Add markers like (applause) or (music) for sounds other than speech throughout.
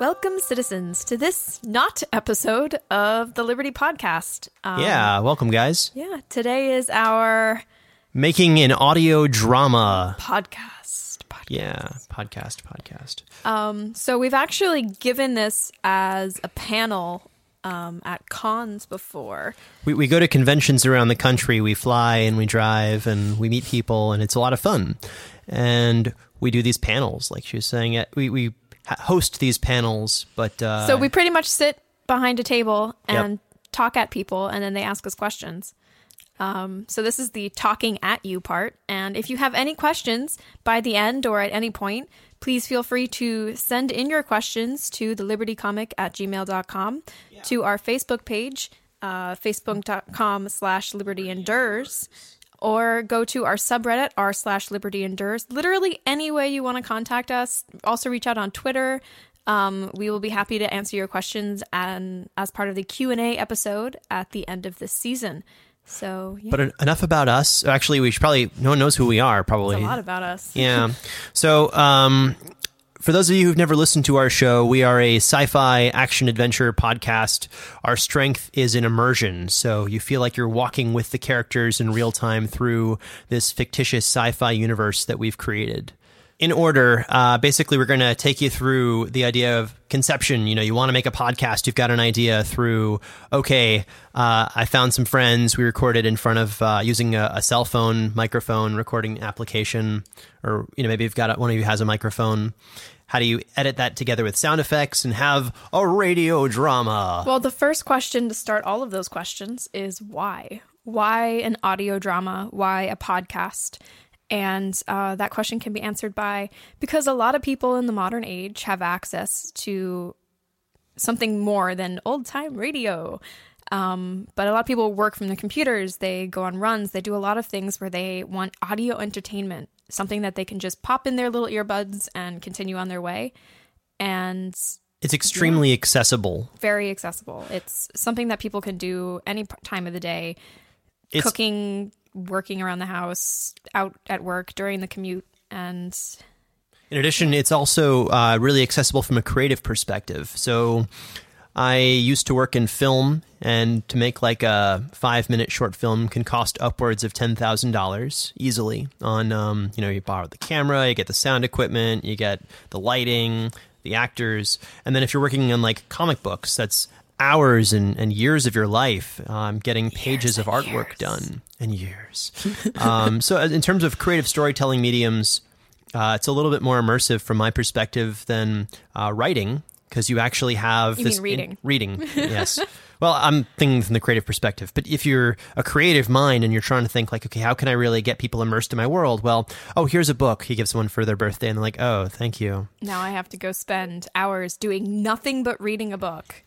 Welcome, citizens, to this not episode of the Liberty Podcast. Um, yeah, welcome, guys. Yeah, today is our Making an audio drama. podcast. podcast. Yeah, podcast, podcast. Um, so we've actually given this as a panel um, at cons before. We, we go to conventions around the country. We fly and we drive and we meet people, and it's a lot of fun. And we do these panels, like she was saying. We, we host these panels, but. Uh, so we pretty much sit behind a table Yep. and talk at people, and then they ask us questions. Um, so this is the talking at you part. And if you have any questions by the end or at any point, please feel free to send in your questions to the libertycomic at gmail.com, to our Facebook page, uh, facebook.com slash liberty endures, or go to our subreddit, r slash liberty endures. Literally any way you want to contact us. Also reach out on Twitter. Um, we will be happy to answer your questions and as part of the Q and A episode at the end of this season. So yeah, But en- enough about us. Actually, we should probably. No one knows who we are, probably. a lot about us. Yeah. (laughs) So, um, for those of you who've never listened to our show, we are a sci fi action adventure podcast. Our strength is in immersion. So you feel like you're walking with the characters in real time through this fictitious sci fi universe that we've created. In order, uh, basically, we're going to take you through the idea of conception. You know, you want to make a podcast, you've got an idea through, okay, uh, I found some friends. We recorded in front of uh, using a, a cell phone microphone recording application, or, you know, maybe you've got a, one of you has a microphone. How do you edit that together with sound effects and have a radio drama? Well, the first question to start all of those questions is why? Why an audio drama? Why a podcast? And uh, that question can be answered by because a lot of people in the modern age have access to something more than old time radio. Um, but a lot of people work from the computers, they go on runs, they do a lot of things where they want audio entertainment, something that they can just pop in their little earbuds and continue on their way. And It's extremely accessible. very accessible. It's something that people can do any time of the day, It's cooking, working around the house, out at work, during the commute, and In addition, it's also uh, really accessible from a creative perspective. So, I used to work in film, and to make like a five minute short film can cost upwards of ten thousand dollars easily. On um, you know, you borrow the camera, you get the sound equipment, you get the lighting, the actors, and then if you're working on like comic books, that's hours and, and years of your life um, getting pages of artwork done and years. (laughs) um, so, in terms of creative storytelling mediums, uh, it's a little bit more immersive from my perspective than uh, writing because you actually have You this reading. reading, (laughs) yes. well, I'm thinking from the creative perspective, but if you're a creative mind and you're trying to think like, okay, how can I really get people immersed in my world? Well, oh, here's a book. He gives someone for their birthday, and they're like, oh, thank you. now I have to go spend hours doing nothing but reading a book.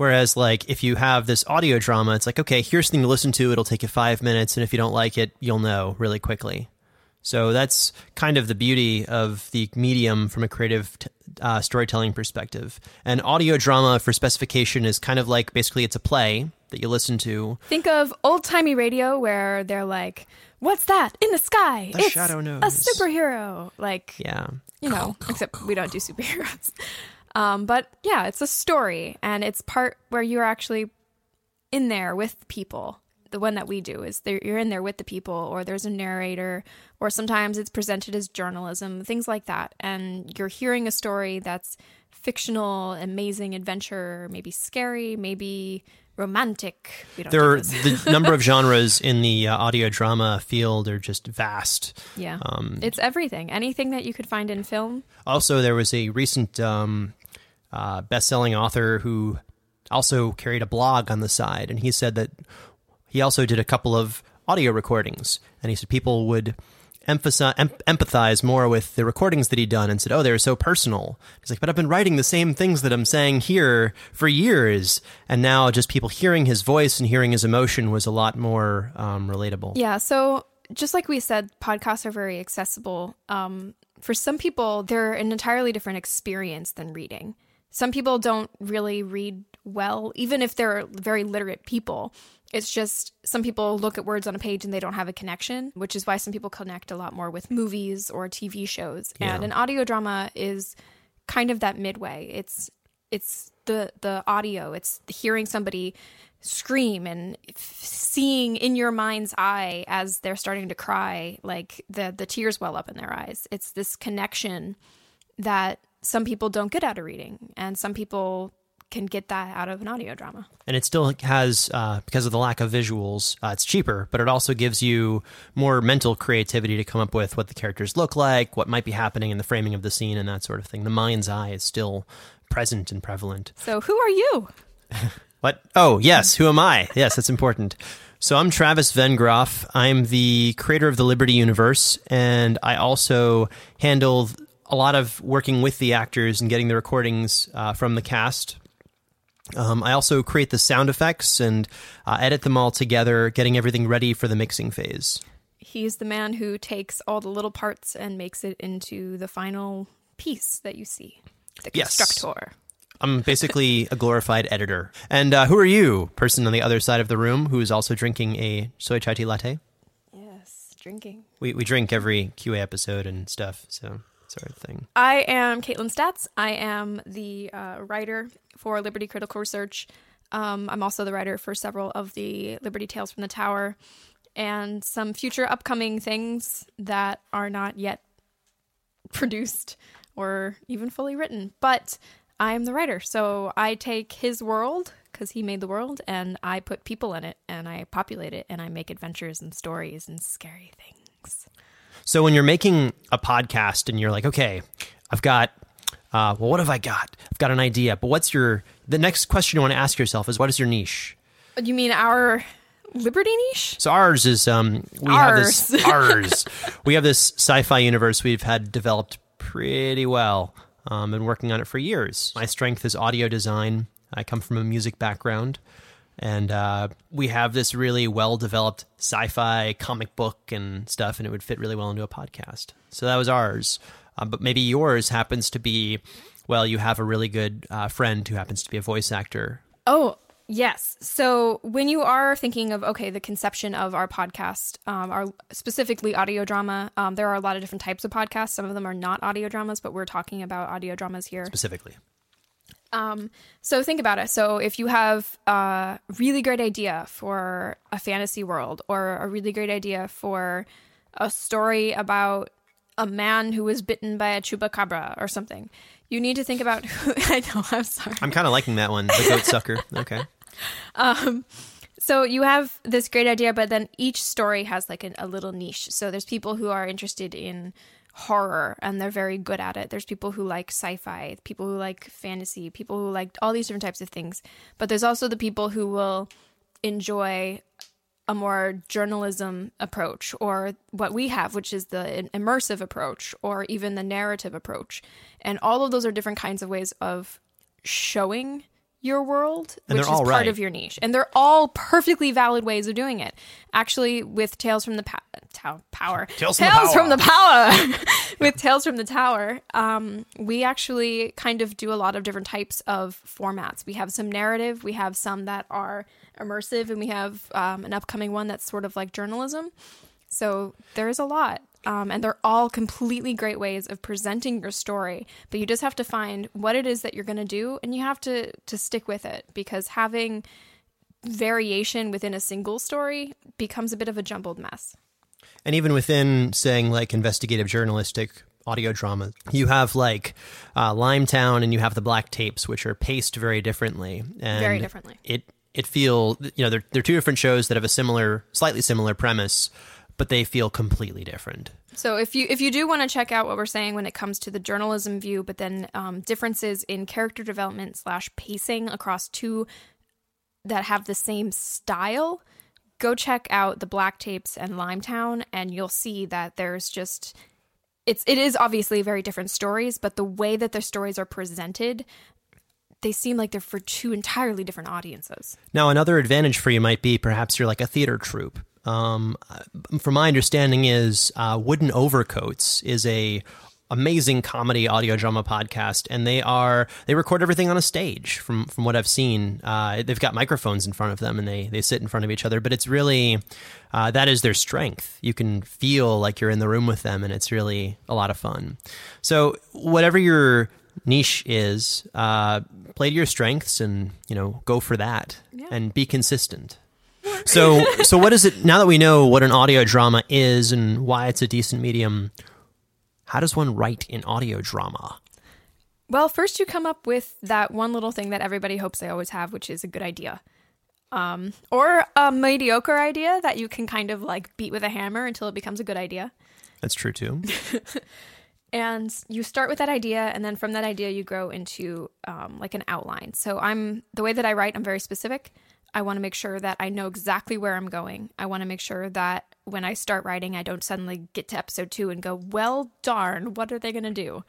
Whereas, like, if you have this audio drama, it's like, okay, here's something to listen to. It'll take you five minutes, and if you don't like it, you'll know really quickly. So that's kind of the beauty of the medium from a creative t- uh, storytelling perspective. And audio drama, for specification, is kind of like basically it's a play that you listen to. Think of old timey radio where they're like, "What's that in the sky? The it's shadow a superhero." Like, Yeah. you know, except we don't do superheroes. Um, but yeah, it's a story, and it's part where you're actually in there with people. The one that we do is you're in there with the people, or there's a narrator, or sometimes it's presented as journalism, things like that. And you're hearing a story that's fictional, amazing adventure, maybe scary, maybe romantic. We don't There are the (laughs) number of genres in the uh, audio drama field are just vast. yeah, um, it's everything. Anything that you could find in film. Also, there was a recent um, uh, best-selling author who also carried a blog on the side, and he said that he also did a couple of audio recordings, and he said people would emphasize em- empathize more with the recordings that he'd done, and said, "Oh, they're so personal." He's like, "But I've been writing the same things that I'm saying here for years, and now just people hearing his voice and hearing his emotion was a lot more um, relatable." Yeah. So just like we said, podcasts are very accessible. Um, for some people, they're an entirely different experience than reading. Some people don't really read well, even if they're very literate people. It's just some people look at words on a page and they don't have a connection, which is why some people connect a lot more with movies or TV shows. And an audio drama is kind of that midway. It's it's the the audio. It's hearing somebody scream and f- seeing in your mind's eye as they're starting to cry, like the the tears well up in their eyes. It's this connection that some people don't get out of reading, and some people can get that out of an audio drama. and it still has uh, because of the lack of visuals uh, it's cheaper but it also gives you more mental creativity to come up with what the characters look like what might be happening in the framing of the scene and that sort of thing. The mind's eye is still present and prevalent. So, who are you? (laughs) what? Oh yes who am i? Yes that's important. So i'm travis vengroff. I'm the creator of the liberty universe and i also handle a lot of working with the actors and getting the recordings uh, from the cast um, I also create the sound effects and uh, edit them all together, getting everything ready for the mixing phase. He's the man who takes all the little parts and makes it into the final piece that you see. The Yes. constructor. I'm basically a glorified editor. And uh, who are you, person on the other side of the room who is also drinking a soy chai tea latte? Yes, drinking. We, we drink every QA episode and stuff, so sort of thing. I am Caitlin Stats. I am the uh, writer for Liberty Critical Research. Um, I'm also the writer for several of the Liberty Tales from the Tower and some future upcoming things that are not yet produced or even fully written. But I'm the writer, so I take his world because he made the world and I put people in it and I populate it and I make adventures and stories and scary things. So when you're making a podcast and you're like, okay, I've got, uh, well, what have I got? I've got an idea, but what's your, the next question you want to ask yourself is what is your niche? You mean our Liberty niche? So ours is um we have this ours. (laughs) we have this sci-fi universe we've had developed pretty well. Um, been working on it for years. My strength is audio design. I come from a music background, and uh, we have this really well-developed sci-fi comic book and stuff, and it would fit really well into a podcast. So that was ours. Uh, but maybe yours happens to be, well, you have a really good uh, friend who happens to be a voice actor. Oh, yes. So when you are thinking of, okay, the conception of our podcast, um, our specifically audio drama, um, there are a lot of different types of podcasts. Some of them are not audio dramas, but we're talking about audio dramas here. Specifically, So think about it. So if you have a really great idea for a fantasy world or a really great idea for a story about a man who was bitten by a chupacabra or something, you need to think about who (laughs) I know, I'm sorry. I'm kind of liking that one, the goat sucker. Okay. (laughs) Um, So you have this great idea, but then each story has like an, a little niche. So there's people who are interested in horror and they're very good at it. There's people who like sci-fi, people who like fantasy, people who like all these different types of things. But there's also the people who will enjoy a more journalism approach or what we have which is the immersive approach or even the narrative approach. And all of those are different kinds of ways of showing your world, And which is part right. of your niche. And they're all perfectly valid ways of doing it. Actually, with Tales from the pa- Tow- Power, (laughs) Tales from the Power. from the Power, (laughs) with Tales from the Tower, um, we actually kind of do a lot of different types of formats. We have some narrative, we have some that are immersive, and we have um, an upcoming one that's sort of like journalism. So there is a lot. Um, and they're all completely great ways of presenting your story. But you just have to find what it is that you're going to do, and you have to to stick with it because having variation within a single story becomes a bit of a jumbled mess. And even within saying like investigative journalistic audio drama. You have like uh, Limetown and you have the Black Tapes, which are paced very differently. And Very differently. It it feel you know they're they're two different shows that have a similar, slightly similar premise, but they feel completely different. So if you if you do want to check out what we're saying when it comes to the journalism view, but then um, differences in character development slash pacing across two that have the same style, go check out the Black Tapes and Limetown, and you'll see that there's just it's it is obviously very different stories, but the way that their stories are presented, they seem like they're for two entirely different audiences. Now, another advantage for you might be perhaps you're like a theater troupe. Um, from my understanding, is uh, Wooden Overcoats is a amazing comedy audio drama podcast, and they are they record everything on a stage. From from what I've seen, uh, they've got microphones in front of them, and they they sit in front of each other. But it's really uh, that is their strength. You can feel like you're in the room with them, and it's really a lot of fun. So whatever your niche is, uh, play to your strengths, and you know go for that, and be consistent. So, so what is it now that we know what an audio drama is and why it's a decent medium? How does one write in audio drama? Well, first you come up with that one little thing that everybody hopes they always have, which is a good idea. Um, or a mediocre idea that you can kind of like beat with a hammer until it becomes a good idea. That's true too. (laughs) And you start with that idea, and then from that idea, you grow into um, like an outline. So I'm the way that I write, I'm very specific. I want to make sure that I know exactly where I'm going. I want to make sure that when I start writing, I don't suddenly get to episode two and go, well, darn, what are they going to do?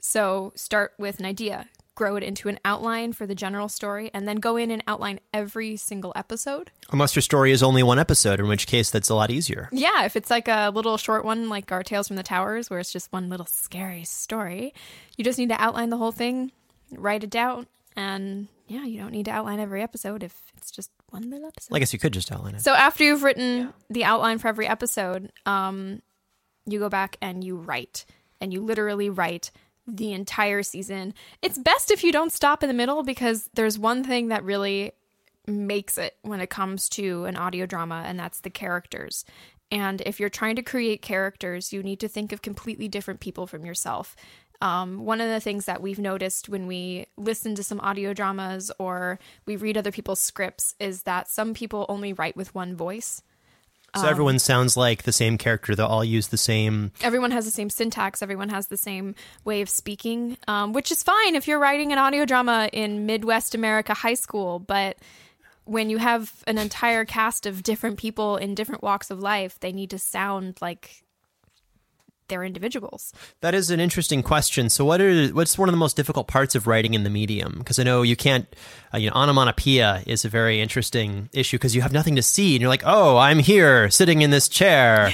So start with an idea, grow it into an outline for the general story, and then go in and outline every single episode. Unless your story is only one episode, in which case that's a lot easier. Yeah, if it's like a little short one, like our Tales from the Towers, where it's just one little scary story, you just need to outline the whole thing, write it down, and yeah, you don't need to outline every episode if it's just one little episode. I guess you could just outline it. So after you've written the outline for every episode, um, you go back and you write, and you literally write the entire season. It's best if you don't stop in the middle because there's one thing that really makes it when it comes to an audio drama, and that's the characters. And if you're trying to create characters, you need to think of completely different people from yourself. Um, one of the things that we've noticed when we listen to some audio dramas or we read other people's scripts is that some people only write with one voice. so everyone sounds like the same character. They'll all use the same. Everyone has the same syntax, everyone has the same way of speaking, um, which is fine if you're writing an audio drama in Midwest America high school. But when you have an entire cast of different people in different walks of life, they need to sound like they're individuals. That is an interesting question. So, what are what's one of the most difficult parts of writing in the medium? Because I know you can't, uh, you know, onomatopoeia is a very interesting issue because you have nothing to see, and you're like, oh, I'm here sitting in this chair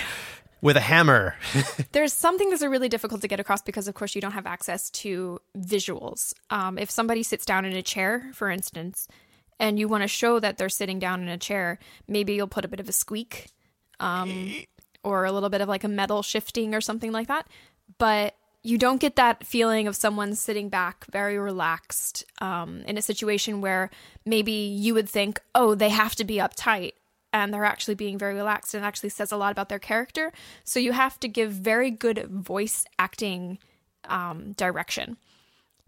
with a hammer. (laughs) There's something that's really difficult to get across because, of course, you don't have access to visuals. Um, if somebody sits down in a chair, for instance, and you want to show that they're sitting down in a chair, maybe you'll put a bit of a squeak um, or a little bit of like a metal shifting or something like that. But you don't get that feeling of someone sitting back very relaxed um, in a situation where maybe you would think, oh, they have to be uptight. And they're actually being very relaxed and actually says a lot about their character. So you have to give very good voice acting um, direction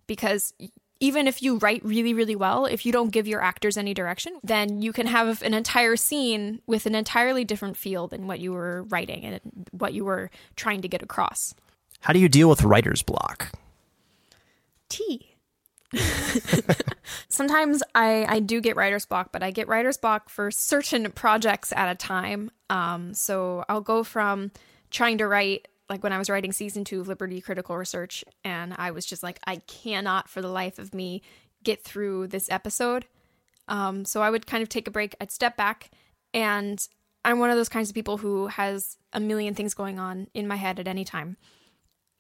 because even if you write really, really well, if you don't give your actors any direction, then you can have an entire scene with an entirely different feel than what you were writing and what you were trying to get across. How do you deal with writer's block? Tea. (laughs) Sometimes I, I do get writer's block, but I get writer's block for certain projects at a time. Um, so I'll go from trying to write like when I was writing season two of Liberty Critical Research, and I was just like, I cannot for the life of me get through this episode. Um, so I would kind of take a break. I'd step back, and I'm one of those kinds of people who has a million things going on in my head at any time.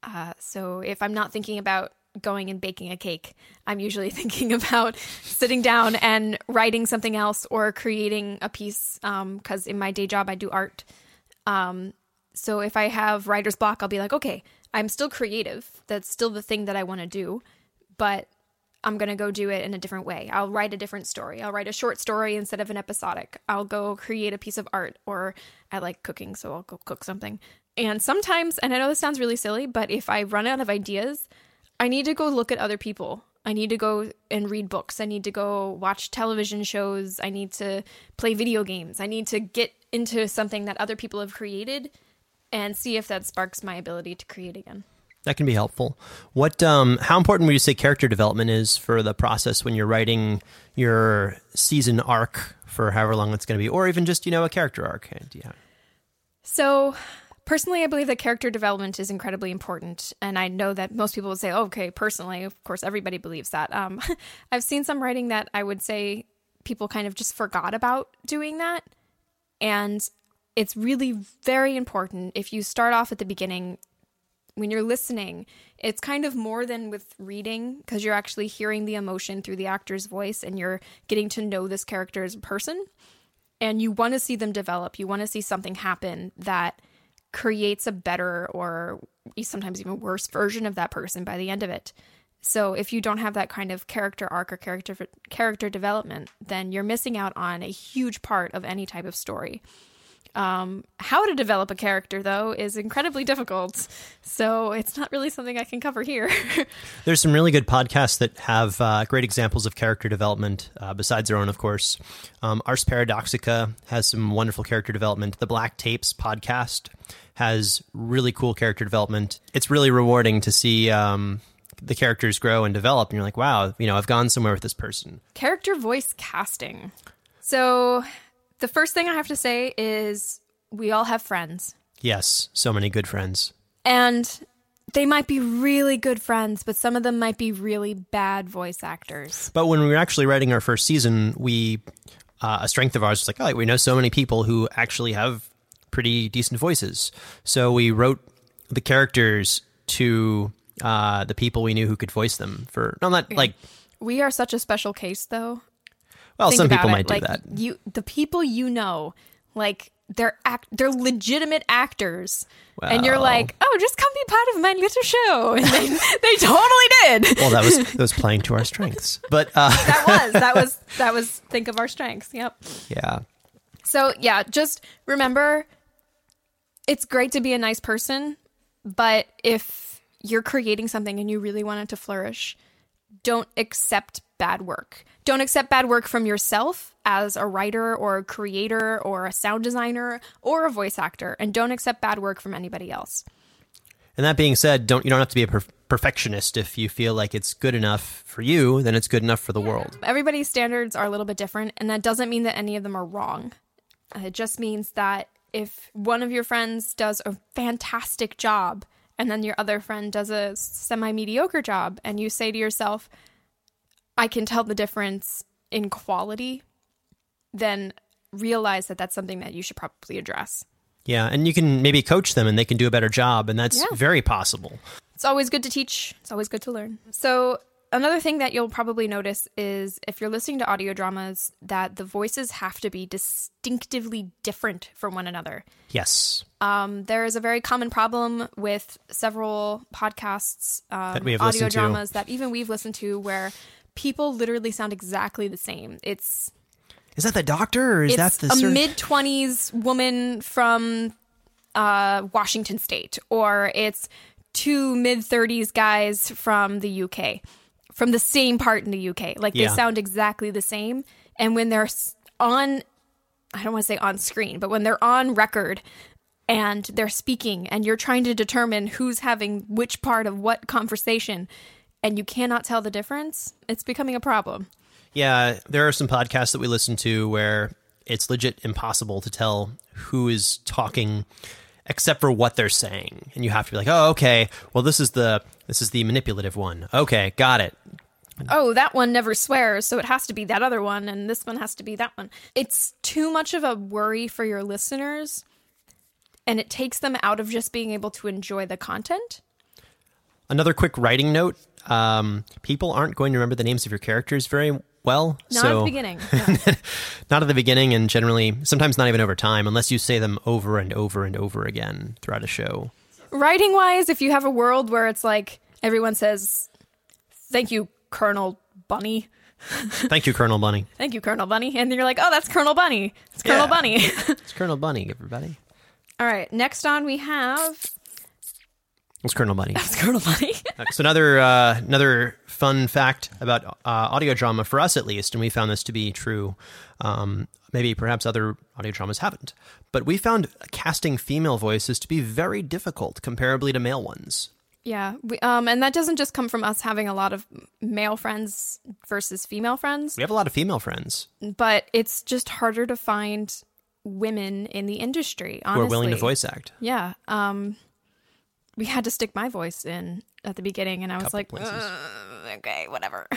Uh, so if I'm not thinking about going and baking a cake, I'm usually (laughs) thinking about sitting down and writing something else or creating a piece. Because in my day job, I do art. Um, so if I have writer's block, I'll be like, okay, I'm still creative. That's still the thing that I want to do, but I'm going to go do it in a different way. I'll write a different story. I'll write a short story instead of an episodic. I'll go create a piece of art, or I like cooking, so I'll go cook something. And sometimes, and I know this sounds really silly, but if I run out of ideas, I need to go look at other people. I need to go and read books. I need to go watch television shows. I need to play video games. I need to get into something that other people have created and see if that sparks my ability to create again. That can be helpful. What, um, how important would you say character development is for the process when you're writing your season arc for however long it's going to be, or even just you know a character arc? Yeah. So, personally, I believe that character development is incredibly important, and I know that most people would say, oh, "Okay, personally, of course, everybody believes that." Um, (laughs) I've seen some writing that I would say people kind of just forgot about doing that, and it's really very important if you start off at the beginning when you're listening, it's kind of more than with reading because you're actually hearing the emotion through the actor's voice and you're getting to know this character as a person. And you want to see them develop. You want to see something happen that creates a better or sometimes even worse version of that person by the end of it. So if you don't have that kind of character arc or character character development, then you're missing out on a huge part of any type of story. Um, how to develop a character, though, is incredibly difficult. So it's not really something I can cover here. (laughs) There's some really good podcasts that have uh, great examples of character development, uh, besides their own, of course. Um, Ars Paradoxica has some wonderful character development. The Black Tapes podcast has really cool character development. It's really rewarding to see. Um, the characters grow and develop, and you're like, wow, you know, I've gone somewhere with this person. Character voice casting. So the first thing I have to say is we all have friends. Yes, so many good friends. And they might be really good friends, but some of them might be really bad voice actors. But when we were actually writing our first season, we uh, a strength of ours was like, oh, we know so many people who actually have pretty decent voices. So we wrote the characters to uh, the people we knew who could voice them. For no, not like we are such a special case, though. Well, some people it. might do like, that. You, the people you know, like they're act, they're legitimate actors, well, and you're like, oh, just come be part of my little show, (laughs) and they, they totally did. Well, that was (laughs) that was playing to our strengths, but uh, that was that was that (laughs) was think of our strengths. Yep. Yeah. So yeah, just remember, it's great to be a nice person, but if you're creating something and you really want it to flourish, don't accept bad work. Don't accept bad work from yourself as a writer or a creator or a sound designer or a voice actor, and don't accept bad work from anybody else. And that being said, don't you don't have to be a per- perfectionist if you feel like it's good enough for you, then it's good enough for the world. Everybody's standards are a little bit different, and that doesn't mean that any of them are wrong. Uh, it just means that if one of your friends does a fantastic job and then your other friend does a semi mediocre job, and you say to yourself, I can tell the difference in quality, then realize that that's something that you should probably address. Yeah, and you can maybe coach them and they can do a better job, and that's yeah. very possible. It's always good to teach, it's always good to learn. So, another thing that you'll probably notice is if you're listening to audio dramas, that the voices have to be distinctively different from one another. Yes. Um, there is a very common problem with several podcasts, um, that we have audio dramas to. that even we've listened to, where people literally sound exactly the same. It's is that the doctor or is that the a mid twenties woman from uh, Washington State, or it's two mid thirties guys from the UK, from the same part in the UK. Like they yeah. sound exactly the same, and when they're on, I don't want to say on screen, but when they're on record. And they're speaking, and you're trying to determine who's having which part of what conversation and you cannot tell the difference, it's becoming a problem. Yeah, there are some podcasts that we listen to where it's legit impossible to tell who is talking except for what they're saying. And you have to be like, "Oh, okay. Well, this is the this is the manipulative one. Okay, got it." Oh, that one never swears, so it has to be that other one and this one has to be that one. It's too much of a worry for your listeners and it takes them out of just being able to enjoy the content. Another quick writing note um, people aren't going to remember the names of your characters very well. Not so, at the beginning. (laughs) not at the beginning, and generally, sometimes not even over time, unless you say them over and over and over again throughout a show. Writing wise, if you have a world where it's like everyone says, Thank you, Colonel Bunny. Thank you, Colonel Bunny. (laughs) Thank you, Colonel Bunny. And you're like, Oh, that's Colonel Bunny. It's Colonel yeah. Bunny. (laughs) it's Colonel Bunny, everybody. All right. Next on, we have It's Colonel Bunny. Colonel Bunny. (laughs) so another uh, another fun fact about uh, audio drama for us at least, and we found this to be true. Um, maybe perhaps other audio dramas haven't, but we found casting female voices to be very difficult comparably to male ones. Yeah. We, um, and that doesn't just come from us having a lot of male friends versus female friends, We have a lot of female friends but it's just harder to find women in the industry. Who are willing to voice act. Yeah. Um, we had to stick my voice in at the beginning, and I was Couple like, "Uh, okay, whatever. (laughs)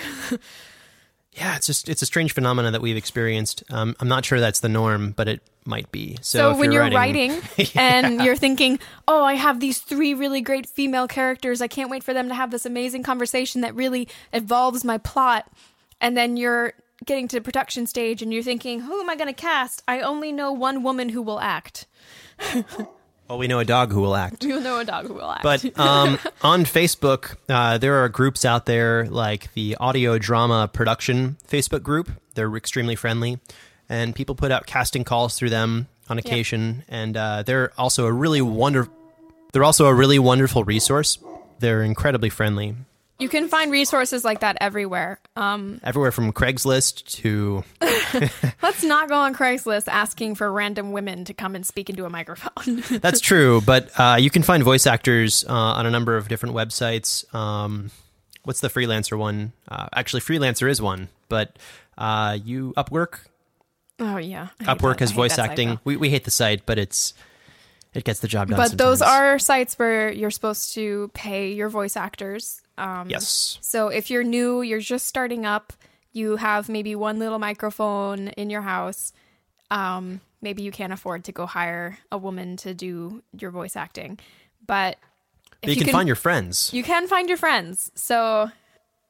Yeah, it's just it's a strange phenomenon that we've experienced. Um, I'm not sure that's the norm, but it might be. So, So, when you're, writing, writing, (laughs) and you're thinking, "Oh, I have these three really great female characters. I can't wait for them to have this amazing conversation that really evolves my plot," and then you're getting to the production stage and you're thinking, "Who am I going to cast? I only know one woman who will act. (laughs) well, we know a dog who will act. (laughs) You know a dog who will act." But um, (laughs) on Facebook, uh, there are groups out there like the Audio Drama Production Facebook group. They're extremely friendly, and people put out casting calls through them on occasion. And uh, they're also a really wonder. They're also a really wonderful resource. They're incredibly friendly. You can find resources like that everywhere. Um, Everywhere from Craigslist to (laughs) Let's not go on Craigslist asking for random women to come and speak into a microphone. (laughs) That's true, but uh, you can find voice actors uh, on a number of different websites. Um, what's the freelancer one? Uh, actually, freelancer is one, but uh, you Upwork. oh yeah, Upwork has voice that site, acting. we we hate the site, but it's it gets the job done. But those are sites where you're supposed to pay your voice actors. Um, yes. So if you're new, you're just starting up, you have maybe one little microphone in your house. Um, maybe you can't afford to go hire a woman to do your voice acting, but But if you, can, find your friends, you can find your friends. So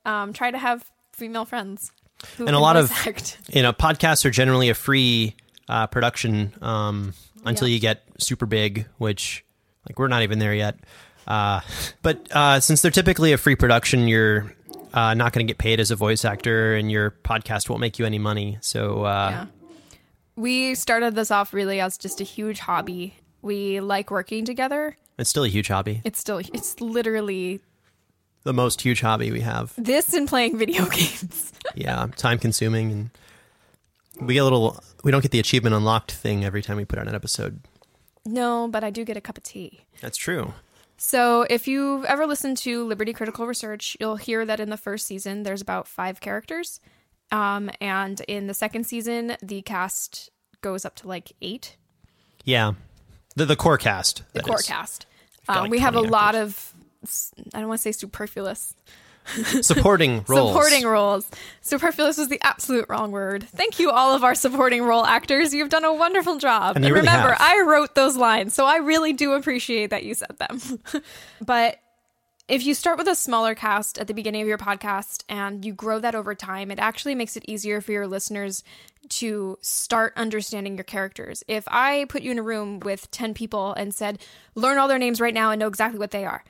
um, try to have female friends. Who and a lot of (laughs) act. you know podcasts are generally a free uh, production um, until Yeah. you get super big, which like we're not even there yet. Uh, but uh, since they're typically a free production, you're uh, not going to get paid as a voice actor, and your podcast won't make you any money. So uh, Yeah. We started this off really as just a huge hobby. We like working together. it's still a huge hobby, It's still it's literally the most huge hobby we have. this and playing video (laughs) games. Yeah, time consuming, and we get a little. We don't get the achievement unlocked thing every time we put out an episode. no, but I do get a cup of tea. That's true. So, if you've ever listened to Liberty Critical Research, you'll hear that in the first season there's about five characters. Um, and in the second season, the cast goes up to like eight, Yeah, the the core cast. the core is. cast. Um, like, we have a 20 lot of, I don't want to say superfluous, (laughs) supporting roles. supporting roles. Superfluous was the absolute wrong word. Thank you, all of our supporting role actors. You've done a wonderful job. And they really remember, have. I wrote those lines, so I really do appreciate that you said them. (laughs) but if you start with a smaller cast at the beginning of your podcast and you grow that over time, it actually makes it easier for your listeners to start understanding your characters. If I put you in a room with 10 people and said, learn all their names right now and know exactly what they are,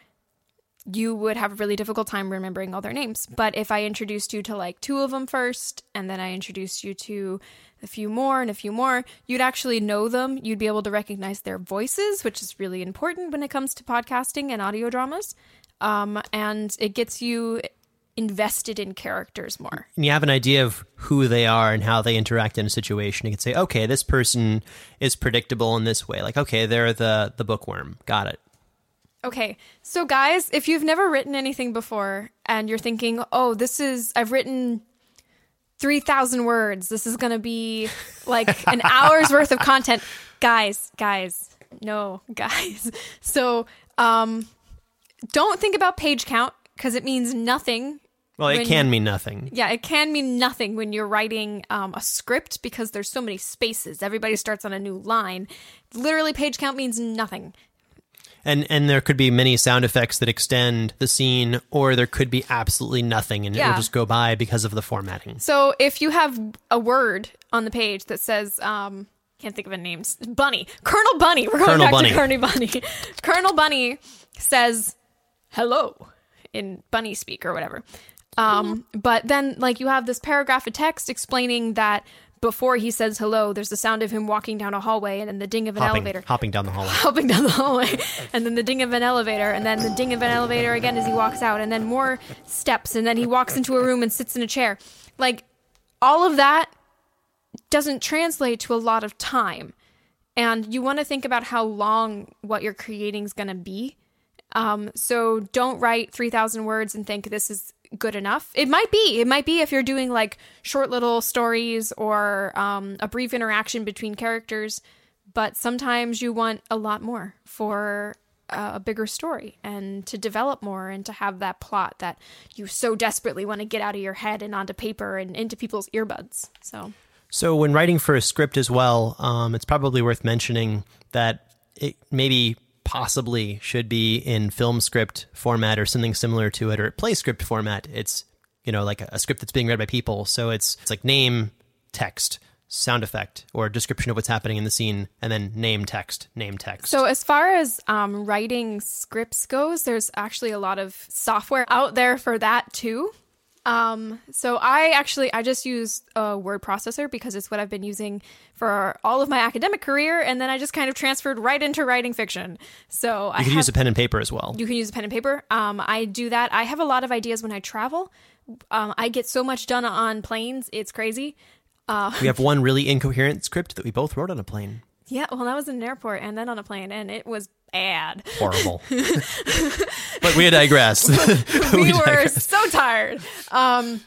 you would have a really difficult time remembering all their names. But if I introduced you to like two of them first, and then I introduced you to a few more and a few more, you'd actually know them. You'd be able to recognize their voices, which is really important when it comes to podcasting and audio dramas. Um, and it gets you invested in characters more. and you have an idea of who they are and how they interact in a situation. You can say, okay, this person is predictable in this way. Like, okay, they're the the bookworm. Got it. Okay, so guys, if you've never written anything before and you're thinking, oh, this is, I've written 3,000 words, this is going to be like an (laughs) hour's worth of content. Guys, guys, no, guys. (laughs) So, um, don't think about page count because it means nothing. Well, it can mean nothing. Yeah, it can mean nothing when you're writing um, a script because there's so many spaces. Everybody starts on a new line. Literally, page count means nothing. And and there could be many sound effects that extend the scene, or there could be absolutely nothing, and it will just go by because of the formatting. So if you have a word on the page that says, um, can't think of a name, Bunny, Colonel Bunny, we're going Colonel back Bunny. to Colonel Bunny. (laughs) Colonel Bunny says hello in bunny speak or whatever. Um, but then like you have this paragraph of text explaining that before he says hello, there's the sound of him walking down a hallway and then the ding of an hopping, elevator. hopping down the hallway. (laughs) Hopping down the hallway, and then the ding of an elevator, and then the ding of an elevator again as he walks out, and then more steps, and then he walks into a room and sits in a chair. Like, all of that doesn't translate to a lot of time. And you want to think about how long what you're creating is going to be. Um, so don't write 3,000 words and think this is good enough. It might be. It might be if you're doing like short little stories or um, a brief interaction between characters. But sometimes you want a lot more for a bigger story and to develop more and to have that plot that you so desperately want to get out of your head and onto paper and into people's earbuds. So. So, when writing for a script as well, um, it's probably worth mentioning that it maybe possibly should be in film script format or something similar to it, or play script format. It's you know like a, a script that's being read by people, so it's it's like name, text, sound effect, or description of what's happening in the scene, and then name, text, name, text. So, as far as um, writing scripts goes, there's actually a lot of software out there for that too. Um, so I actually I just use a word processor because it's what I've been using for all of my academic career, and then I just kind of transferred right into writing fiction. So you I can have, use a pen and paper as well. you can use a pen and paper. Um, I do that. I have a lot of ideas when I travel. Um, I get so much done on planes; it's crazy. Uh, we have (laughs) one really incoherent script that we both wrote on a plane. Yeah, well, that was in an airport and then on a plane, and it was bad. Horrible. (laughs) but we digress. (laughs) (laughs) we were digress. so tired. Um,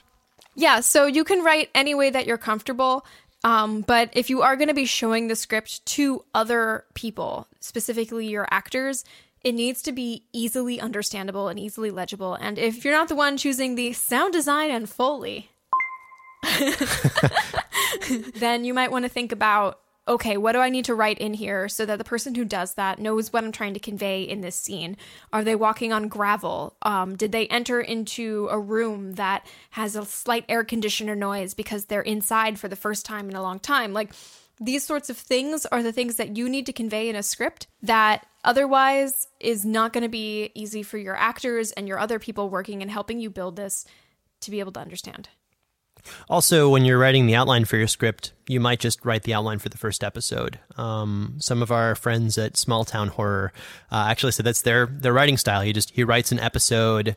yeah, so you can write any way that you're comfortable. Um, but if you are going to be showing the script to other people, specifically your actors, it needs to be easily understandable and easily legible. And if you're not the one choosing the sound design and Foley, then you might want to think about okay, what do I need to write in here so that the person who does that knows what I'm trying to convey in this scene? Are they walking on gravel? Um, did they enter into a room that has a slight air conditioner noise because they're inside for the first time in a long time? Like, these sorts of things are the things that you need to convey in a script that otherwise is not going to be easy for your actors and your other people working and helping you build this to be able to understand. Also, when you're writing the outline for your script, you might just write the outline for the first episode. Um, some of our friends at Small Town Horror uh, actually said that's their their writing style. He just he writes an episode,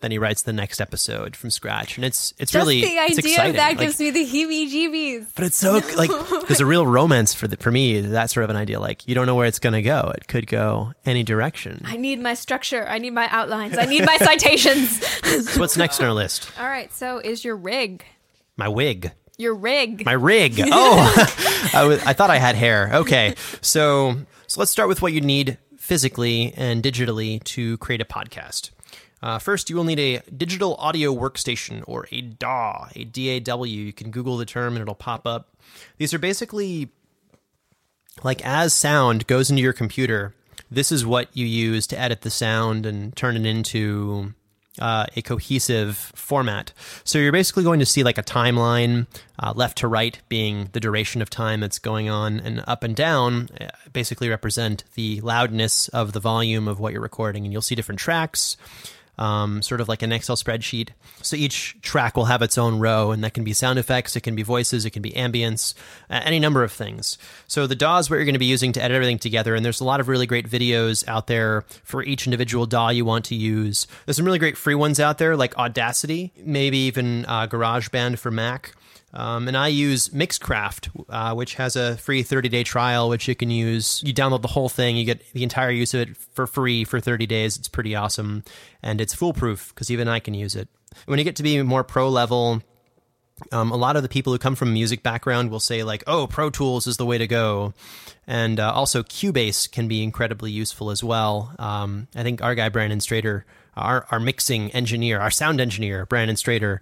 then he writes the next episode from scratch, and it's it's Just really the idea exciting. of that Like, gives me the heebie-jeebies. but it's so like (laughs) there's a real romance for the, for me. That sort of an idea. Like you don't know where it's going to go. It could go any direction. I need my structure. I need my outlines. I need my (laughs) citations. So what's next on our list? All right. So is your rig? My wig. Your rig. My rig. (laughs) Oh, (laughs) I, was, I thought I had hair. Okay, so so let's start with what you need physically and digitally to create a podcast. Uh, first, you will need a digital audio workstation or a DAW, a DAW. You can Google the term and it'll pop up. These are basically like as sound goes into your computer, this is what you use to edit the sound and turn it into uh, a cohesive format. So you're basically going to see like a timeline, uh, left to right being the duration of time that's going on, and up and down uh, basically represent the loudness of the volume of what you're recording. And you'll see different tracks. Um, sort of like an Excel spreadsheet. So each track will have its own row, and that can be sound effects, it can be voices, it can be ambience, uh, any number of things. So the DAW is what you're going to be using to edit everything together, and there's a lot of really great videos out there for each individual DAW you want to use. There's some really great free ones out there, like Audacity, maybe even uh, GarageBand for Mac. Um, and I use Mixcraft, uh, which has a free 30 day trial, which you can use. You download the whole thing, you get the entire use of it for free for 30 days. It's pretty awesome. And it's foolproof because even I can use it. When you get to be more pro level, um, a lot of the people who come from a music background will say, like, oh, Pro Tools is the way to go. And uh, also, Cubase can be incredibly useful as well. Um, I think our guy, Brandon Strader, our, our mixing engineer, our sound engineer, Brandon Strader,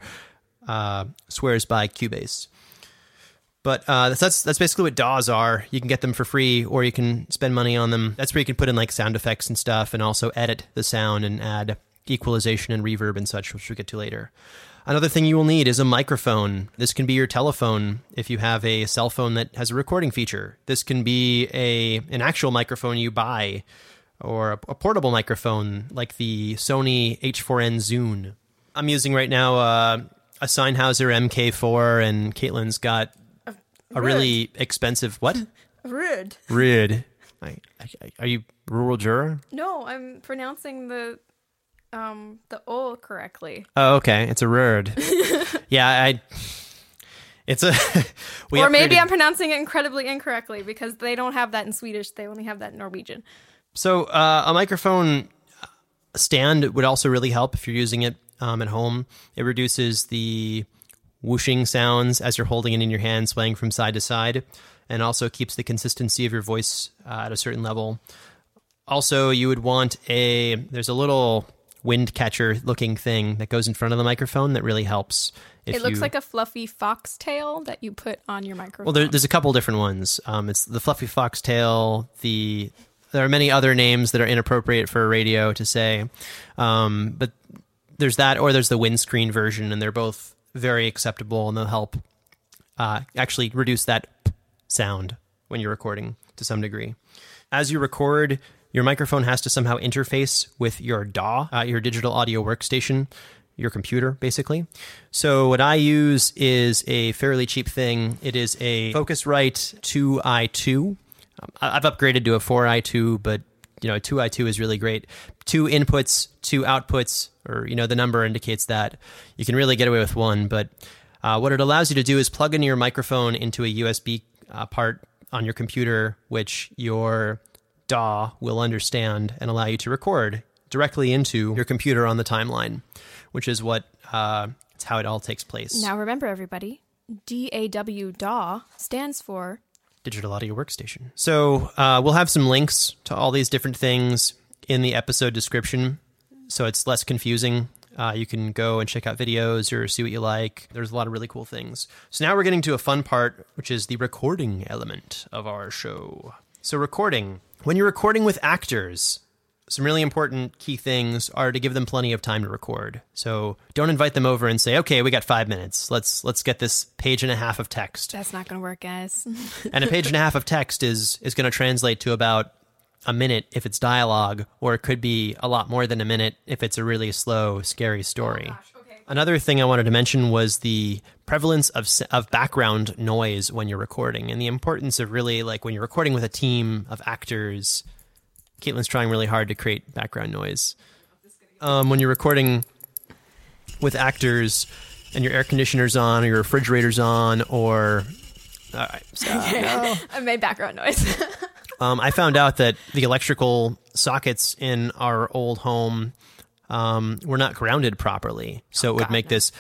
uh, swears by Cubase. But uh, that's, that's that's basically what DAWs are. You can get them for free, or you can spend money on them. That's where you can put in like sound effects and stuff, and also edit the sound and add equalization and reverb and such, which we'll get to later. Another thing you will need is a microphone. This can be your telephone if you have a cell phone that has a recording feature. This can be a an actual microphone you buy, or a, a portable microphone like the Sony H4n Zune. I'm using right now uh, a Sennheiser MK4, and Caitlin's got a really expensive what? (laughs) Rude. Rid. I, I, are you rural juror? No, I'm pronouncing the um the O correctly. Oh, okay. It's a word. (laughs) yeah, I. It's a. (laughs) we or maybe upgraded- I'm pronouncing it incredibly incorrectly because they don't have that in Swedish. They only have that in Norwegian. So uh, a microphone stand would also really help if you're using it um, at home. It reduces the whooshing sounds as you're holding it in your hand, swaying from side to side, and also keeps the consistency of your voice uh, at a certain level. Also, you would want a there's a little wind catcher looking thing that goes in front of the microphone that really helps. If it looks you- like a fluffy foxtail that you put on your microphone. well, there, there's a couple different ones. Um, it's the fluffy foxtail. The there are many other names that are inappropriate for a radio to say, um, but there's that, or there's the windscreen version, and they're both very acceptable, and they'll help uh, actually reduce that sound when you're recording to some degree. As you record, your microphone has to somehow interface with your DAW, uh, your digital audio workstation, your computer, basically. So what I use is a fairly cheap thing. It is a Focusrite 2i2. Um, I've upgraded to a 4i2, but you know, a 2i2 is really great. Two inputs, two outputs, or you know, the number indicates that you can really get away with one. But uh, what it allows you to do is plug in your microphone into a USB uh, part on your computer, which your DAW will understand and allow you to record directly into your computer on the timeline, which is what uh, it's how it all takes place. now remember, everybody, DAW DAW stands for digital audio workstation. So uh, we'll have some links to all these different things in the episode description, so it's less confusing. Uh, you can go and check out videos or see what you like. There's a lot of really cool things. So now we're getting to a fun part, which is the recording element of our show. So recording. When you're recording with actors, some really important key things are to give them plenty of time to record. So don't invite them over and say, "Okay, we got 5 minutes. Let's let's get this page and a half of text." that's not going to work, guys. and a page and a half of text is is going to translate to about a minute if it's dialogue, or it could be a lot more than a minute if it's a really slow, scary story. Another thing I wanted to mention was the prevalence of of background noise when you're recording, and the importance of really like when you're recording with a team of actors. Caitlin's trying really hard to create background noise. Um, when you're recording with actors and your air conditioner's on or your refrigerator's on or all right, stop. No. (laughs) I made background noise. (laughs) Um, I found out that the electrical sockets in our old home um, were not grounded properly, so it would make this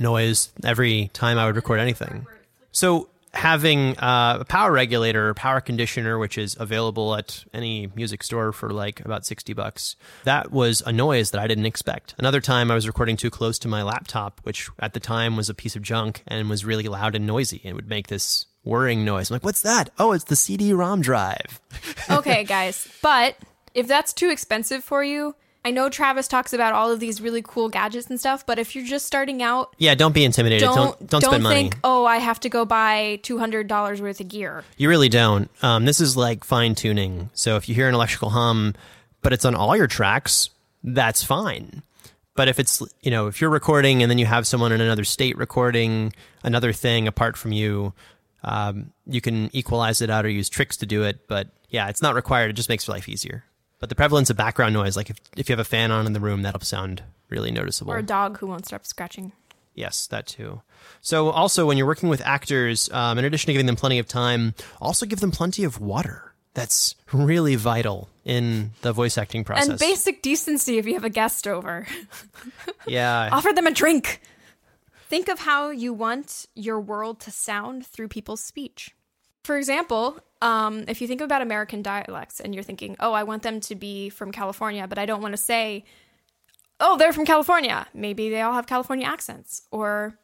noise every time I would record anything. So having uh, a power regulator or power conditioner, which is available at any music store for like about 60 bucks, that was a noise that I didn't expect. Another time I was recording too close to my laptop, which at the time was a piece of junk and was really loud and noisy and would make this whirring noise. I'm like, what's that? Oh, it's the CD-ROM drive. (laughs) okay, guys. But if that's too expensive for you, I know Travis talks about all of these really cool gadgets and stuff, but if you're just starting out, Yeah, don't be intimidated. don't Don't don't, spend money. think, oh, I have to go buy two hundred dollars worth of gear. You really don't. Um, this is like fine tuning. So if you hear an electrical hum, but it's on all your tracks, that's fine. But if it's, you know, if you're recording and then you have someone in another state recording another thing apart from you, um, you can equalize it out or use tricks to do it. But yeah, it's not required. It just makes life easier. But the prevalence of background noise, like if, if you have a fan on in the room, that'll sound really noticeable. Or a dog who won't stop scratching. Yes, that too. So, also, when you're working with actors, um, in addition to giving them plenty of time, also give them plenty of water. That's really vital in the voice acting process. And basic decency if you have a guest over. yeah, (laughs) Offer them a drink. Think of how you want your world to sound through people's speech. For example, um, if you think about American dialects and you're thinking, oh, I want them to be from California, but I don't want to say, oh, they're from California. Maybe they all have California accents. Or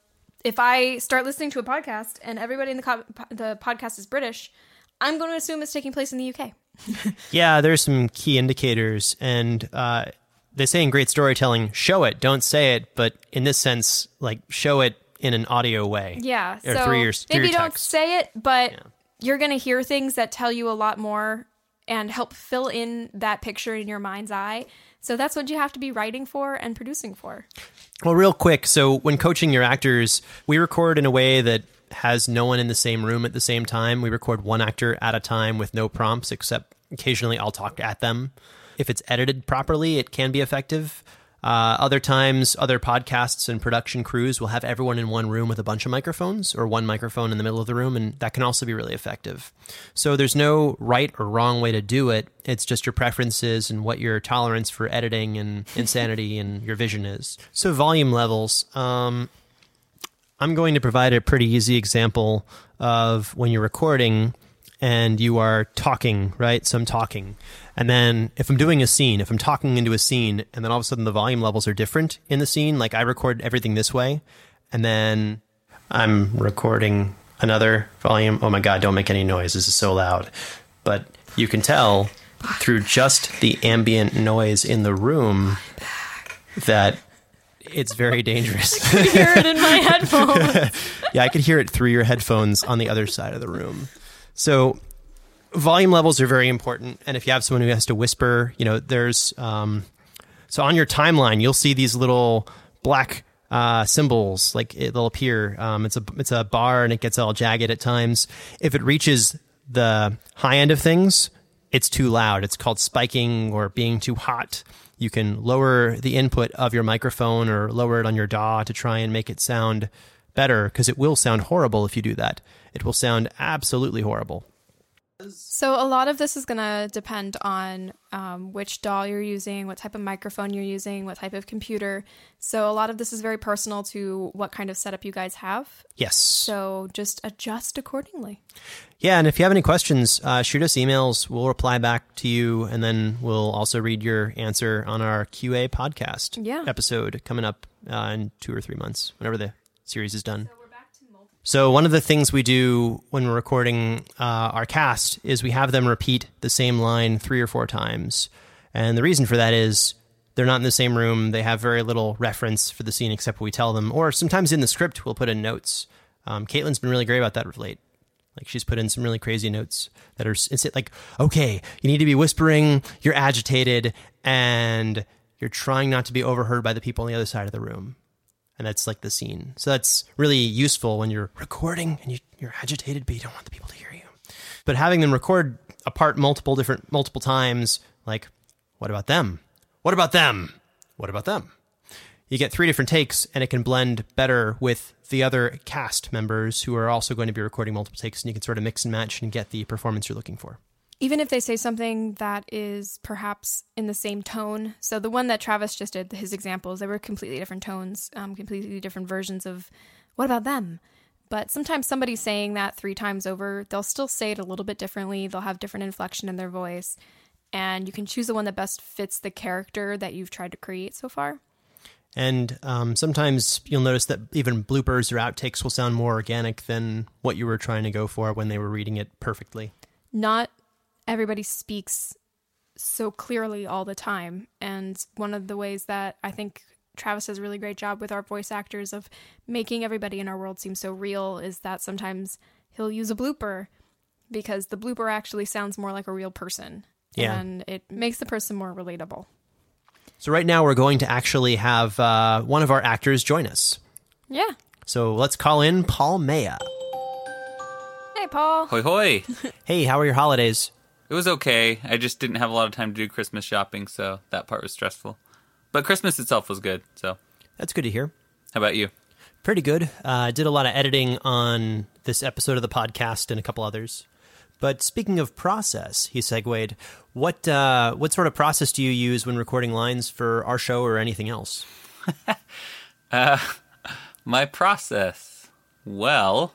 if I start listening to a podcast and everybody in the, co- the podcast is British, I'm going to assume it's taking place in the UK. (laughs) yeah. There's some key indicators, and uh, they say in great storytelling, show it, don't say it. But in this sense, like show it in an audio way. Yeah. Or so through your, through maybe your don't say it, but you're going to hear things that tell you a lot more and help fill in that picture in your mind's eye. So that's what you have to be writing for and producing for. Well, real quick. So, when coaching your actors, we record in a way that has no one in the same room at the same time. We record one actor at a time with no prompts, except occasionally I'll talk at them. If it's edited properly, it can be effective. Uh, other times, other podcasts and production crews will have everyone in one room with a bunch of microphones or one microphone in the middle of the room, and that can also be really effective. So there's no right or wrong way to do it. It's just your preferences and what your tolerance for editing and (laughs) insanity and your vision is. So volume levels. Um, I'm going to provide a pretty easy example of when you're recording and you are talking, right? So I'm talking. And then if I'm doing a scene, if I'm talking into a scene and then all of a sudden the volume levels are different in the scene, like I record everything this way and then I'm recording another volume. Oh my God, don't make any noise. This is so loud. But you can tell through just the ambient noise in the room that it's very dangerous. I hear it in my (laughs) headphones. yeah, I could hear it through your headphones on the other side of the room. So volume levels are very important. And if you have someone who has to whisper, you know, there's um, so on your timeline you'll see these little black uh, symbols like it, they'll appear. Um, it's a it's a bar and it gets all jagged at times. If it reaches the high end of things, it's too loud. It's called spiking or being too hot. You can lower the input of your microphone or lower it on your DAW to try and make it sound better because it will sound horrible if you do that. It will sound absolutely horrible. So a lot of this is going to depend on um, which DAW you're using, what type of microphone you're using, what type of computer. So a lot of this is very personal to what kind of setup you guys have. Yes. So just adjust accordingly. Yeah, and if you have any questions, uh, shoot us emails. We'll reply back to you, and then we'll also read your answer on our QA podcast Yeah. episode coming up uh, in two or three months, whenever the series is done. So one of the things we do when we're recording uh, our cast is we have them repeat the same line three or four times, and the reason for that is they're not in the same room. They have very little reference for the scene except what we tell them, or sometimes in the script we'll put in notes. Um, Caitlin's been really great about that of late. Like she's put in some really crazy notes that are it's like, okay, you need to be whispering, you're agitated, and you're trying not to be overheard by the people on the other side of the room and that's like the scene. So that's really useful when you're recording and you, you're agitated, but you don't want the people to hear you. But having them record apart multiple different multiple times, like, what about them? What about them? What about them? You get three different takes, and it can blend better with the other cast members who are also going to be recording multiple takes, and you can sort of mix and match and get the performance you're looking for even if they say something that is perhaps in the same tone. So the one that Travis just did, his examples, they were completely different tones, um, completely different versions of what about them? But sometimes somebody saying that three times over, they'll still say it a little bit differently. They'll have different inflection in their voice. And you can choose the one that best fits the character that you've tried to create so far. And um, sometimes you'll notice that even bloopers or outtakes will sound more organic than what you were trying to go for when they were reading it perfectly. Not everybody speaks so clearly all the time. And one of the ways that I think Travis does a really great job with our voice actors of making everybody in our world seem so real is that sometimes he'll use a blooper because the blooper actually sounds more like a real person. Yeah. And it makes the person more relatable. So right now we're going to actually have uh, one of our actors join us. Yeah. So let's call in Paul Mella. Hey, Paul. Hoi hoi. Hey, how are your holidays? It was okay. I just didn't have a lot of time to do Christmas shopping, so that part was stressful. But Christmas itself was good. So, That's good to hear. how about you? Pretty good. Uh, did a lot of editing on this episode of the podcast and a couple others. But speaking of process, he segued. What uh, what sort of process do you use when recording lines for our show or anything else? (laughs) My process. Well,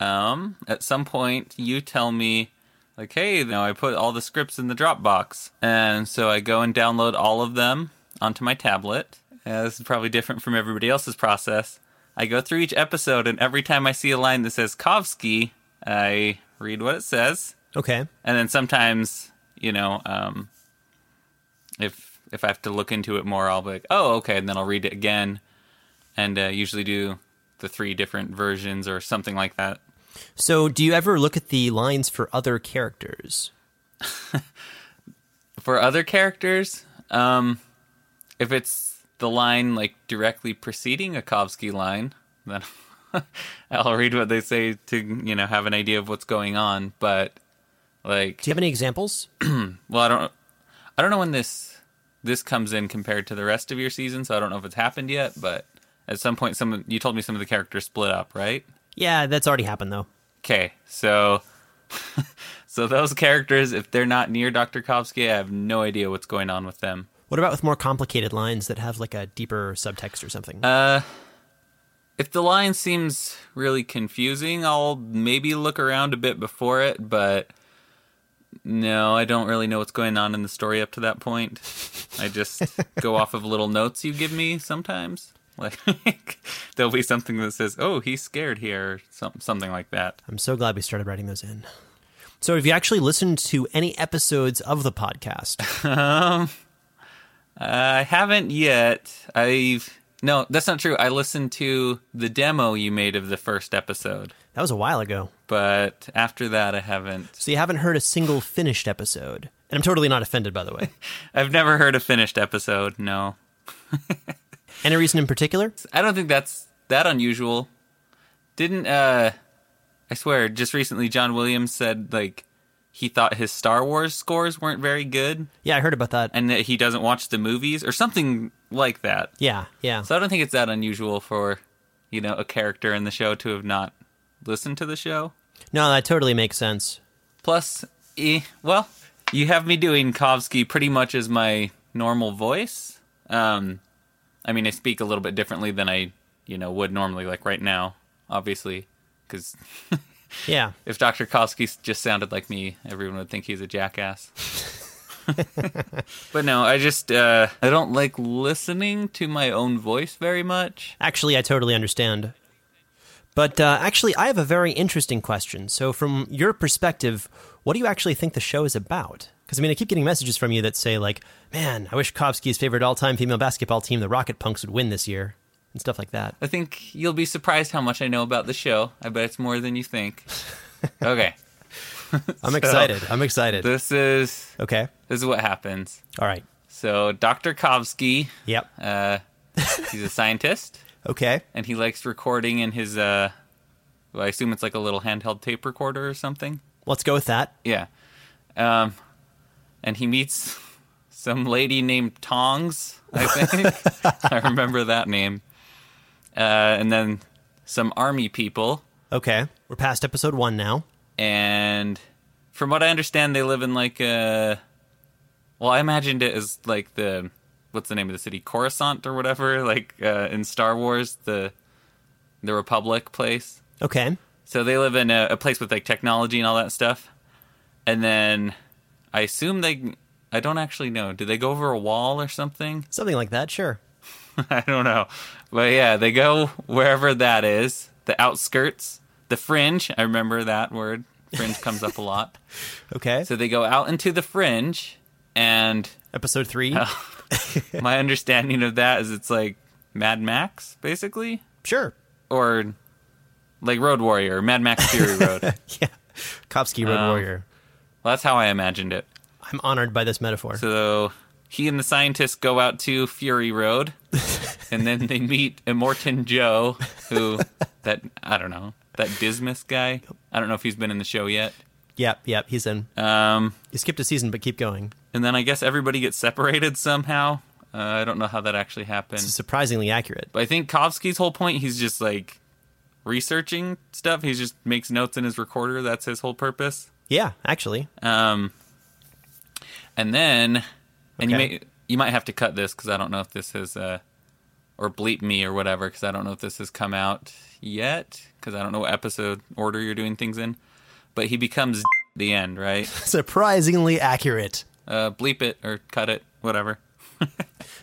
um, at some point you tell me like, hey, you know, I put all the scripts in the Dropbox. And so I go and download all of them onto my tablet. Uh, this is probably different from everybody else's process. I go through each episode, and every time I see a line that says Kovski, I read what it says. Okay. And then sometimes, you know, um, if if I have to look into it more, I'll be like, oh, okay, and then I'll read it again, and uh, usually do the three different versions or something like that. So, do you ever look at the lines for other characters? (laughs) For other characters, um, if it's the line like directly preceding a Kovski line, then (laughs) I'll read what they say to you know have an idea of what's going on. But like, Do you have any examples? (clears throat) well, I don't, I don't know when this this comes in compared to the rest of your season, so I don't know if it's happened yet. But at some point, some you told me some of the characters split up, right? Yeah, that's already happened though. Okay, so (laughs) so those characters, if they're not near Dr. Kovski, I have no idea what's going on with them. What about with more complicated lines that have like a deeper subtext or something? Uh, if the line seems really confusing, I'll maybe look around a bit before it, but no, I don't really know what's going on in the story up to that point. I just (laughs) go off of little notes you give me sometimes. (laughs) Like there'll be something that says, "Oh, he's scared here," or some, something like that. I'm so glad we started writing those in. So, have you actually listened to any episodes of the podcast? (laughs) um, I haven't yet. I've no, that's not true. I listened to the demo you made of the first episode, That was a while ago. but after that, I haven't. So, you haven't heard a single finished episode. And I'm totally not offended, by the way. (laughs) I've never heard a finished episode. No, Any reason in particular? I don't think that's that unusual. Didn't uh I swear, just recently John Williams said like he thought his Star Wars scores weren't very good Yeah, I heard about that. and that he doesn't watch the movies or something like that. Yeah, yeah. So I don't think it's that unusual for, you know, a character in the show to have not listened to the show. No, that totally makes sense. Plus, eh, well, you have me doing Kovski pretty much as my normal voice. Um, I mean, I speak a little bit differently than I, you know, would normally, like right now, obviously, because (laughs) Yeah. if Dr. Kovski just sounded like me, everyone would think he's a jackass. (laughs) but no, I just uh, I don't like listening to my own voice very much. Actually, I totally understand. But uh, actually, I have a very interesting question. So, from your perspective, what do you actually think the show is about? Because, I mean, I keep getting messages from you that say, like, man, I wish Kovski's favorite all time female basketball team, the Rocket Punks, would win this year, and stuff like that. I think you'll be surprised how much I know about the show. I bet it's more than you think. (laughs) Okay, (laughs) I'm excited. I'm excited. this is okay. this is what happens. All right. So Dr. Kovski, Yep. uh, he's a scientist, (laughs) Okay. and he likes recording in his. Uh, well, I assume it's like a little handheld tape recorder or something. Let's go with that. Yeah, um, and he meets some lady named Tongs. I think (laughs) I remember that name, uh, and then some army people. Okay. We're past episode one now. and from what I understand, they live in like a. Well, I imagined it as like the what's the name of the city, Coruscant or whatever, like uh, in Star Wars, the the Republic place. Okay. So they live in a, a place with like technology and all that stuff, and then I assume they. I don't actually know. Do they go over a wall or something? (laughs) Something like that, sure. I don't know. But yeah, they go wherever that is, the outskirts, the fringe. I remember that word. Fringe comes up a lot. (laughs) Okay. So they go out into the fringe, and episode three. (laughs) my understanding of that is it's like Mad Max, basically, Sure. or like Road Warrior, Mad Max Fury Road. Yeah. Kovski Road Um, Warrior. That's how I imagined it. I'm honored by this metaphor. So he and the scientists go out to Fury Road, (laughs) and then they meet Immortan Joe, who that I don't know that Dismas guy. I don't know if he's been in the show yet. yep, yep. He's in. Um, You skipped a season, but keep going. and then I guess everybody gets separated somehow. Uh, I don't know how that actually It's happened. surprisingly accurate. But I think Kovski's whole point, he's just like researching stuff. He just makes notes in his recorder. That's his whole purpose. Yeah, actually. Um, and then, and you may you might have to cut this because I don't know if this has uh, or bleep me or whatever because I don't know if this has come out yet because I don't know what episode order you're doing things in. But he becomes (laughs) the end, right? (laughs) Surprisingly accurate. Uh, bleep it or cut it, whatever. (laughs)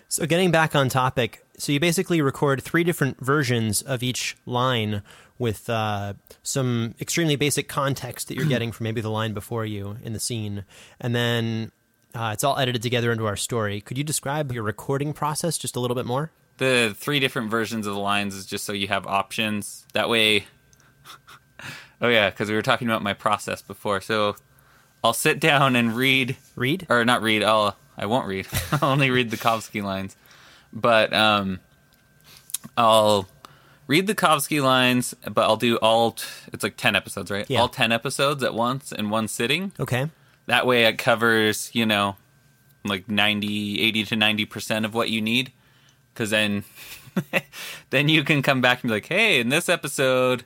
So, getting back on topic, so you basically record three different versions of each line with uh, some extremely basic context that you're getting from maybe the line before you in the scene. And then uh, it's all edited together into our story. Could you describe your recording process just a little bit more? the three different versions of the lines is just so you have options. That way. (laughs) oh yeah, because we were talking about my process before. So I'll sit down and read, Read? or not read. I'll I won't read. (laughs) I'll only read the Kovski lines, but um, I'll read the Kovski lines, but I'll do all. T- it's like ten episodes, right? Yeah. All ten episodes at once in one sitting. Okay. That way, it covers you know, like 90, 80 to ninety percent of what you need. Because then, (laughs) then you can come back and be like, "Hey, in this episode,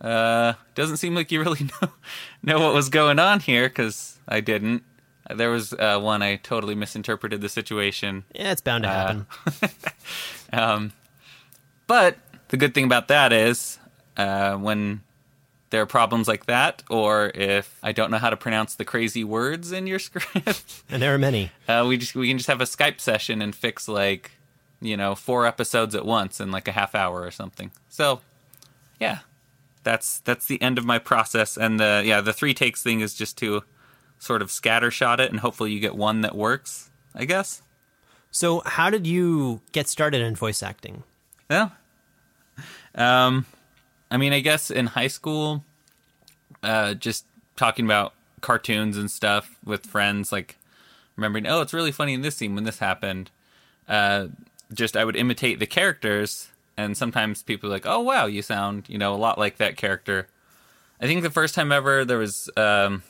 uh, doesn't seem like you really (laughs) know know what was going on here." Because I didn't. There was uh, one I totally misinterpreted the situation. Yeah, it's bound to happen. (laughs) Um But the good thing about that is uh, when there are problems like that, or if I don't know how to pronounce the crazy words in your (laughs) script, and there are many. uh, we just we can just have a Skype session and fix like you know four episodes at once in like a half hour or something. So yeah, that's that's the end of my process. And the yeah the three takes thing is just to sort of scattershot it and hopefully you get one that works. I guess. So, how did you get started in voice acting? Yeah. (laughs) Um, I mean, I guess in high school, uh, just talking about cartoons and stuff with friends, like remembering, oh, it's really funny in this scene when this happened. Uh, just I would imitate the characters, and sometimes people are like, oh, wow, you sound, you know, a lot like that character. I think the first time ever there was, um,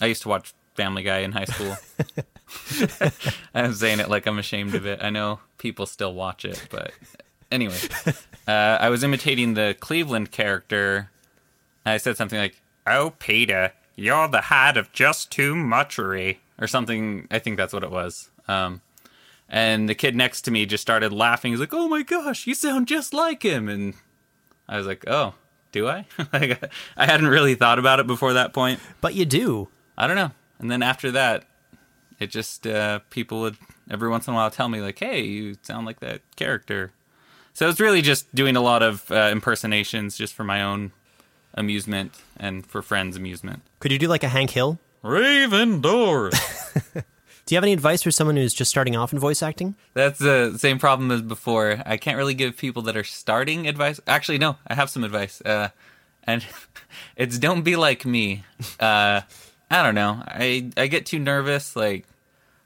I used to watch Family Guy in high school. (laughs) (laughs) I'm saying it like I'm ashamed of it. I know people still watch it, but anyway, (laughs) uh, I was imitating the Cleveland character. I said something like, "Oh, Peter, you're the height of just too muchery," or something. I think that's what it was. Um, and the kid next to me just started laughing. He's like, "Oh my gosh, you sound just like him!" And I was like, "Oh, do I?" (laughs) like, I hadn't really thought about it before that point. But you do. I don't know. And then after that, it just uh, people would every once in a while tell me like, "Hey, you sound like that character." So it's really just doing a lot of uh, impersonations just for my own amusement and for friends' amusement. Could you do like a Hank Hill? Raven Doors. (laughs) Do you have any advice for someone who's just starting off in voice acting? That's the same problem as before. I can't really give people that are starting advice. Actually, no, I have some advice. Uh, and (laughs) it's don't be like me. Uh, I don't know. I I get too nervous. Like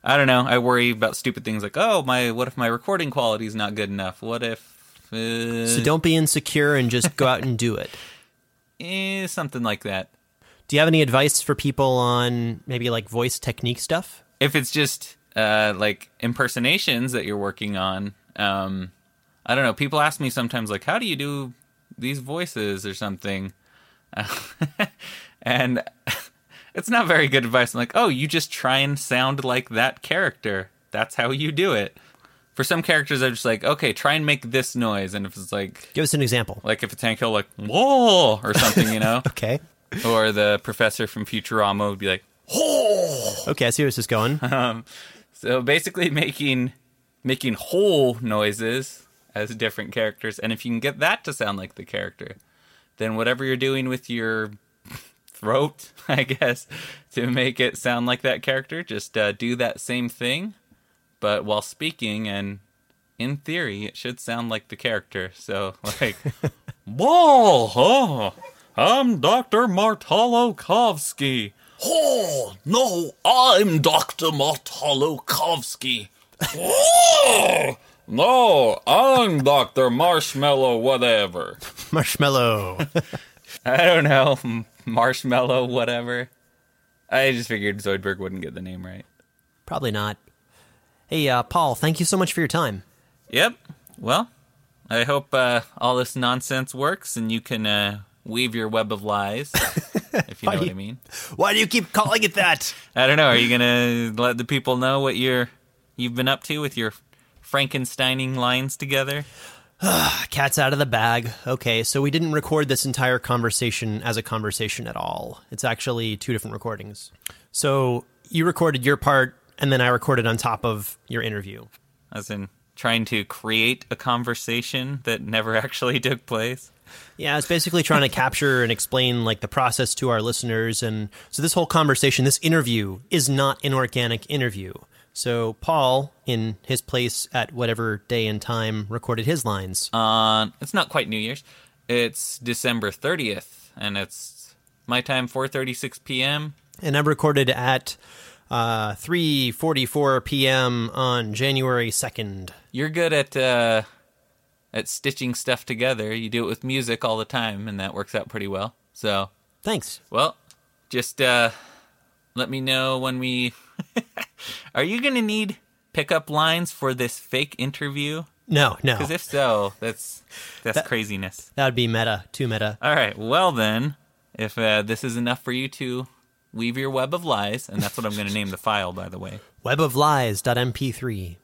I don't know. I worry about stupid things like, oh my, what if my recording quality is not good enough? What if uh, So don't be insecure and just go out and do it. (laughs) eh, something like that? Do you have any advice for people on maybe like voice technique stuff? if it's just uh, like impersonations that you're working on, um, I don't know. People ask me sometimes, like, how do you do these voices or something? (laughs) and (laughs) it's not very good advice. I'm like, oh, you just try and sound like that character. That's how you do it. For some characters, I'm just like, okay, try and make this noise. And if it's like, Give us an example. like if a Hank Hill, like, whoa, or something, you know? (laughs) Okay. or the professor from Futurama would be like, whoa. Okay, I see where this is going. (laughs) So basically making making whole noises as different characters and if you can get that to sound like the character, then whatever you're doing with your throat, (laughs) I guess, to make it sound like that character, just uh, do that same thing but while speaking and in theory it should sound like the character. So (laughs) like Whoa, huh? I'm Dr. Martolokovsky. Oh, no, I'm Dr. Martolokovsky. oh, no, I'm Dr. Marshmallow whatever. (laughs) Marshmallow. (laughs) I don't know, Marshmallow whatever. I just figured Zoidberg wouldn't get the name right. Probably not. Hey, uh, Paul, thank you so much for your time. Yep. Well, I hope uh, all this nonsense works and you can uh, weave your web of lies, (laughs) if you know do what you- I mean. Why do you keep calling it that? I don't know. Are you gonna let the people know what you're you've been up to with your Frankensteining lines together? (sighs) Cat's out of the bag. Okay, so we didn't record this entire conversation as a conversation at all. It's actually two different recordings. So you recorded your part, and then I recorded on top of your interview. As in trying to create a conversation that never (laughs) actually took place. Yeah, it's basically trying to capture and explain like the process to our listeners. And so this whole conversation, this interview, is not an organic interview. So Paul, in his place at whatever day and time, recorded his lines. On it's not quite New Year's. It's December thirtieth, and it's my time, four thirty six p.m. and I recorded at uh, 3:44 p.m. on January 2nd. You're good at uh, at stitching stuff together. You do it with music all the time, and that works out pretty well. So, Thanks. well, just uh, let me know when we. (laughs) Are you going to need pickup lines for this fake interview? No, no. Because if so, that's that's craziness. That would be meta. Too meta. All right. Well, then, if uh, this is enough for you to weave your web of lies, and that's what I'm going to name the file, by the way. (laughs) Web of weboflies.mp3.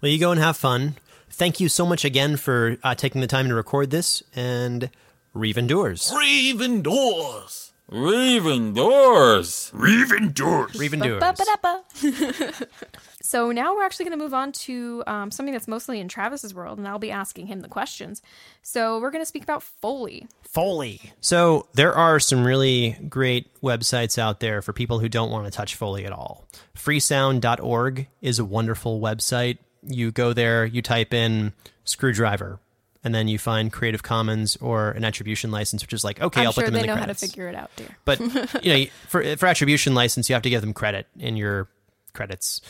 Well, you go and have fun. Thank you so much again for uh, taking the time to record this, and Reeve endures. Raven doors. Raven doors. Raven doors. Reeve endures. Ba-ba-da-ba. (laughs) so now we're actually going to move on to um, something that's mostly in Travis's world, and I'll be asking him the questions. So we're going to speak about Foley. Foley. So there are some really great websites out there for people who don't want to touch Foley at all. Freesound.org is a wonderful website. You go there, you type in screwdriver, and then you find Creative Commons or an attribution license, which is like, okay, I'm will sure put them in the credits. they know how to figure it out, dear. But (laughs) you know, for for attribution license, you have to give them credit in your credits,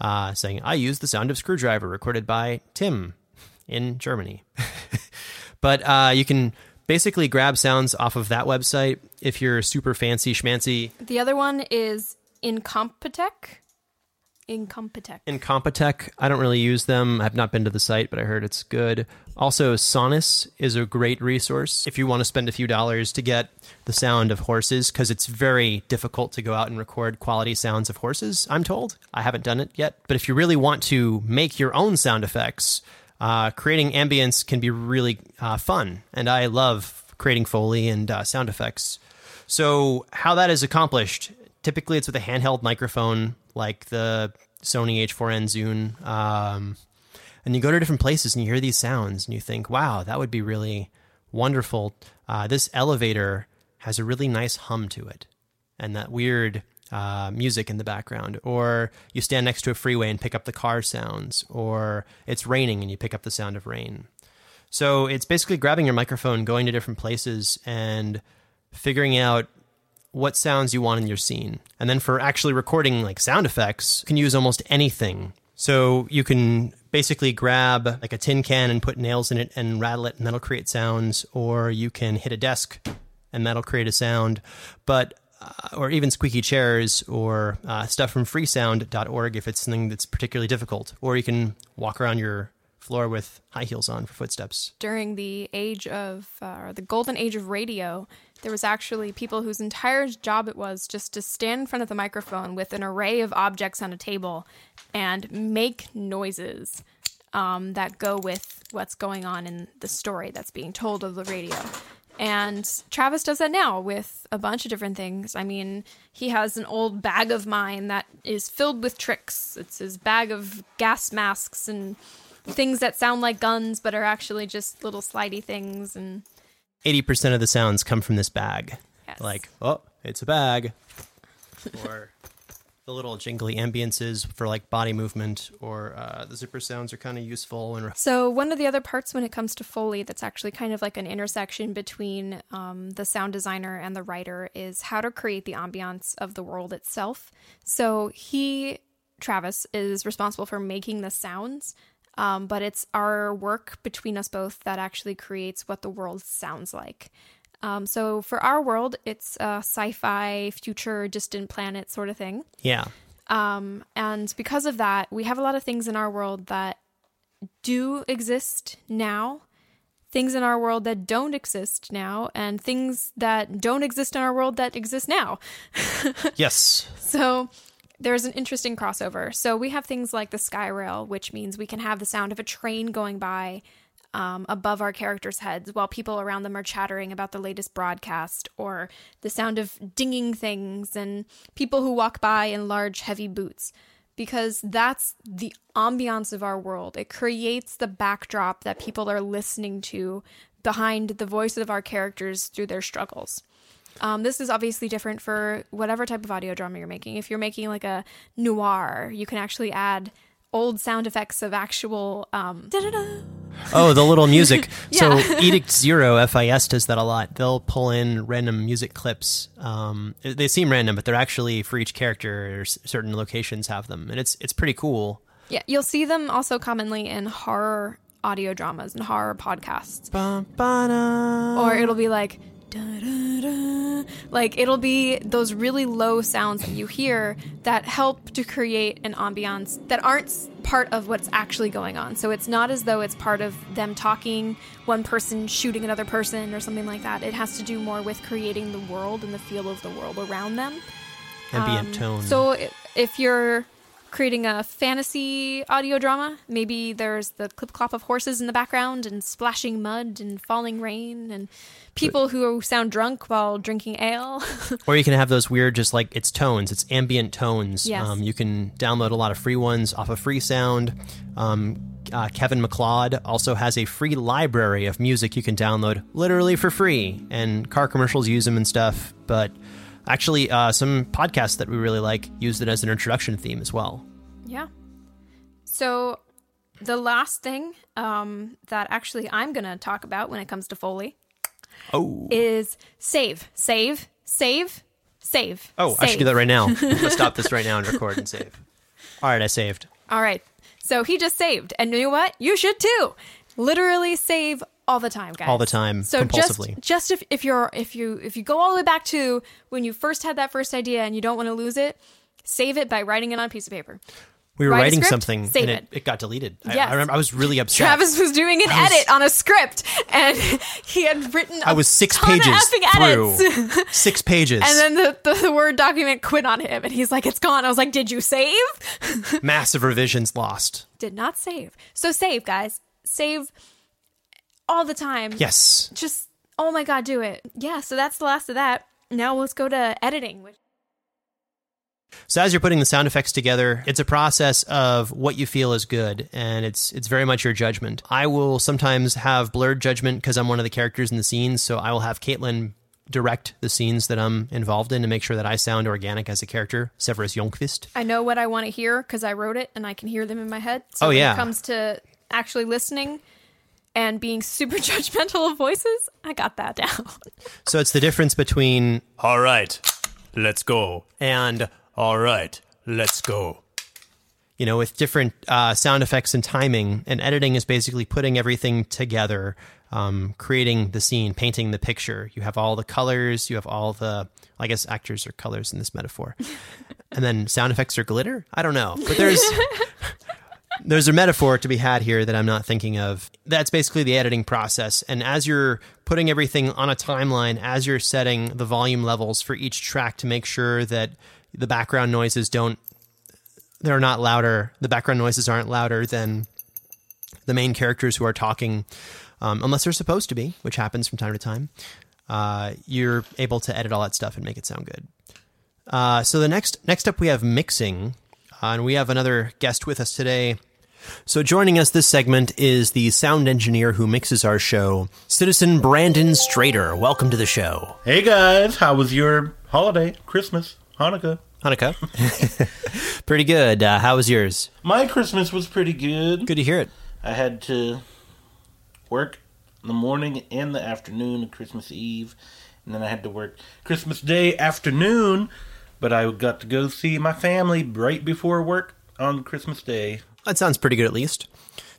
uh, saying I use the sound of screwdriver recorded by Tim in Germany. (laughs) but uh, you can basically grab sounds off of that website if you're super fancy schmancy. The other one is Incompetech. Incompetech. Incompetech, I don't really use them. I've not been to the site, but I heard it's good. Also, Sonniss is a great resource if you want to spend a few dollars to get the sound of horses, because it's very difficult to go out and record quality sounds of horses, I'm told. I haven't done it yet. But if you really want to make your own sound effects, uh, creating ambience can be really uh, fun. And I love creating Foley and uh, sound effects. So, how that is accomplished, typically it's with a handheld microphone like the Sony H4n Zune. Um, and you go to different places and you hear these sounds and you think, wow, that would be really wonderful. Uh, this elevator has a really nice hum to it and that weird uh, music in the background. Or you stand next to a freeway and pick up the car sounds. Or it's raining and you pick up the sound of rain. So it's basically grabbing your microphone, going to different places, and figuring out what sounds you want in your scene. And then for actually recording like sound effects, you can use almost anything. So you can basically grab like a tin can and put nails in it and rattle it and that'll create sounds or you can hit a desk and that'll create a sound. But uh, or even squeaky chairs or uh, stuff from freesound.org if it's something that's particularly difficult. Or you can walk around your floor with high heels on for footsteps. during the age of uh, the golden age of radio there was actually people whose entire job it was just to stand in front of the microphone with an array of objects on a table and make noises um, that go with what's going on in the story that's being told of the radio and Travis does that now with a bunch of different things. I mean, he has an old bag of mine that is filled with tricks. It's his bag of gas masks and things that sound like guns but are actually just little slidey things and 80% of the sounds come from this bag. Yes. Like, oh, it's a bag. (laughs) or the little jingly ambiances for like body movement, or uh, the zipper sounds are kind of useful. And So, one of the other parts when it comes to Foley that's actually kind of like an intersection between um, the sound designer and the writer is how to create the ambiance of the world itself. So, he, Travis, is responsible for making the sounds, um, but it's our work between us both that actually creates what the world sounds like. Um, so, for our world, it's a sci fi, future, distant planet sort of thing. yeah, Um, and because of that, we have a lot of things in our world that do exist now, things in our world that don't exist now, and things that don't exist in our world that exist now. (laughs) yes, So there's an interesting crossover. So we have things like the sky rail, which means we can have the sound of a train going by um, above our characters' heads while people around them are chattering about the latest broadcast, or the sound of dinging things and people who walk by in large, heavy boots. Because that's the ambiance of our world. It creates the backdrop that people are listening to behind the voices of our characters through their struggles. Um, this is obviously different for whatever type of audio drama you're making. If you're making like a noir, you can actually add old sound effects of actual um. Oh, the little music. (laughs) Yeah. So Edict Zero FIS does that a lot. They'll pull in random music clips. Um, they seem random, but they're actually for each character. Or s- certain locations have them, and it's it's pretty cool. Yeah, you'll see them also commonly in horror audio dramas and horror podcasts. Ba, ba, da. Or it'll be like. Like it'll be those really low sounds that you hear that help to create an ambiance that aren't part of what's actually going on. So it's not as though it's part of them talking, one person shooting another person or something like that. It has to do more with creating the world and the feel of the world around them. ambient Um, tone. So if you're creating a fantasy audio drama, maybe there's the clip clop of horses in the background and splashing mud and falling rain and people who sound drunk while drinking ale. (laughs) Or you can have those weird, just like it's tones, it's ambient tones. Yes. Um, you can download a lot of free ones off of Free Sound. Um, uh, Kevin MacLeod also has a free library of music you can download literally for free, and car commercials use them and stuff. But actually, uh, some podcasts that we really like use it as an introduction theme as well. yeah. So the last thing um, that actually I'm going to talk about when it comes to Foley Oh, is save, save, save, save. oh, I should do that right now. (laughs) Let's stop this right now and record and save. All right, I saved. All right. So he just saved. And you know what? You should too. Literally save all the time, guys. All the time, So compulsively. just just if, if you're if you if you go all the way back to when you first had that first idea and you don't want to lose it, save it by writing it on a piece of paper. We were Write writing script, something and it. it, got deleted. I, Yes. I remember I was really upset. Travis was doing an was- edit on a script and (laughs) he had written I was six pages through. (laughs) Six pages. and then the, the, the Word document quit on him and he's like, it's gone. I was like, did you save? (laughs) massive revisions lost. Did not save. So save, guys. Save all the time. Yes. just oh my god do it yeah so that's the last of that now let's go to editing which So as you're putting the sound effects together, it's a process of what you feel is good, and it's it's very much your judgment. I will sometimes have blurred judgment because I'm one of the characters in the scenes, so I will have Caitlin direct the scenes that I'm involved in to make sure that I sound organic as a character, Severus Yonkvist. i know what i want to hear because i wrote it and i can hear them in my head oh, so Oh, when yeah. it comes to actually listening and being super (laughs) judgmental of voices i got that down So it's the difference between All right, let's go. and All right, let's go. you know, with different uh, sound effects and timing. And editing is basically putting everything together, um, creating the scene, painting the picture. You have all the colors, you have all the, I guess actors are colors in this metaphor. and then sound effects are glitter? I don't know. But there's. (laughs) There's a metaphor to be had here that I'm not thinking of. That's basically the editing process. And as you're putting everything on a timeline, as you're setting the volume levels for each track to make sure that the background noises don't they're not louder. The background noises aren't louder than the main characters who are talking, um, unless they're supposed to be, which happens from time to time. Uh, you're able to edit all that stuff and make it sound good. Uh, so the next next up we have mixing, uh, and we have another guest with us today. So joining us this segment is the sound engineer who mixes our show, Citizen Brandon Strader. Welcome to the show, Hey guys, how was your holiday? Christmas? Hanukkah? Hanukkah. (laughs) Pretty good. Uh, how was yours? My Christmas was pretty good. Good to hear it. I had to work in the morning and the afternoon of Christmas Eve, and then I had to work Christmas Day afternoon, but I got to go see my family right before work on Christmas Day. That sounds pretty good, at least.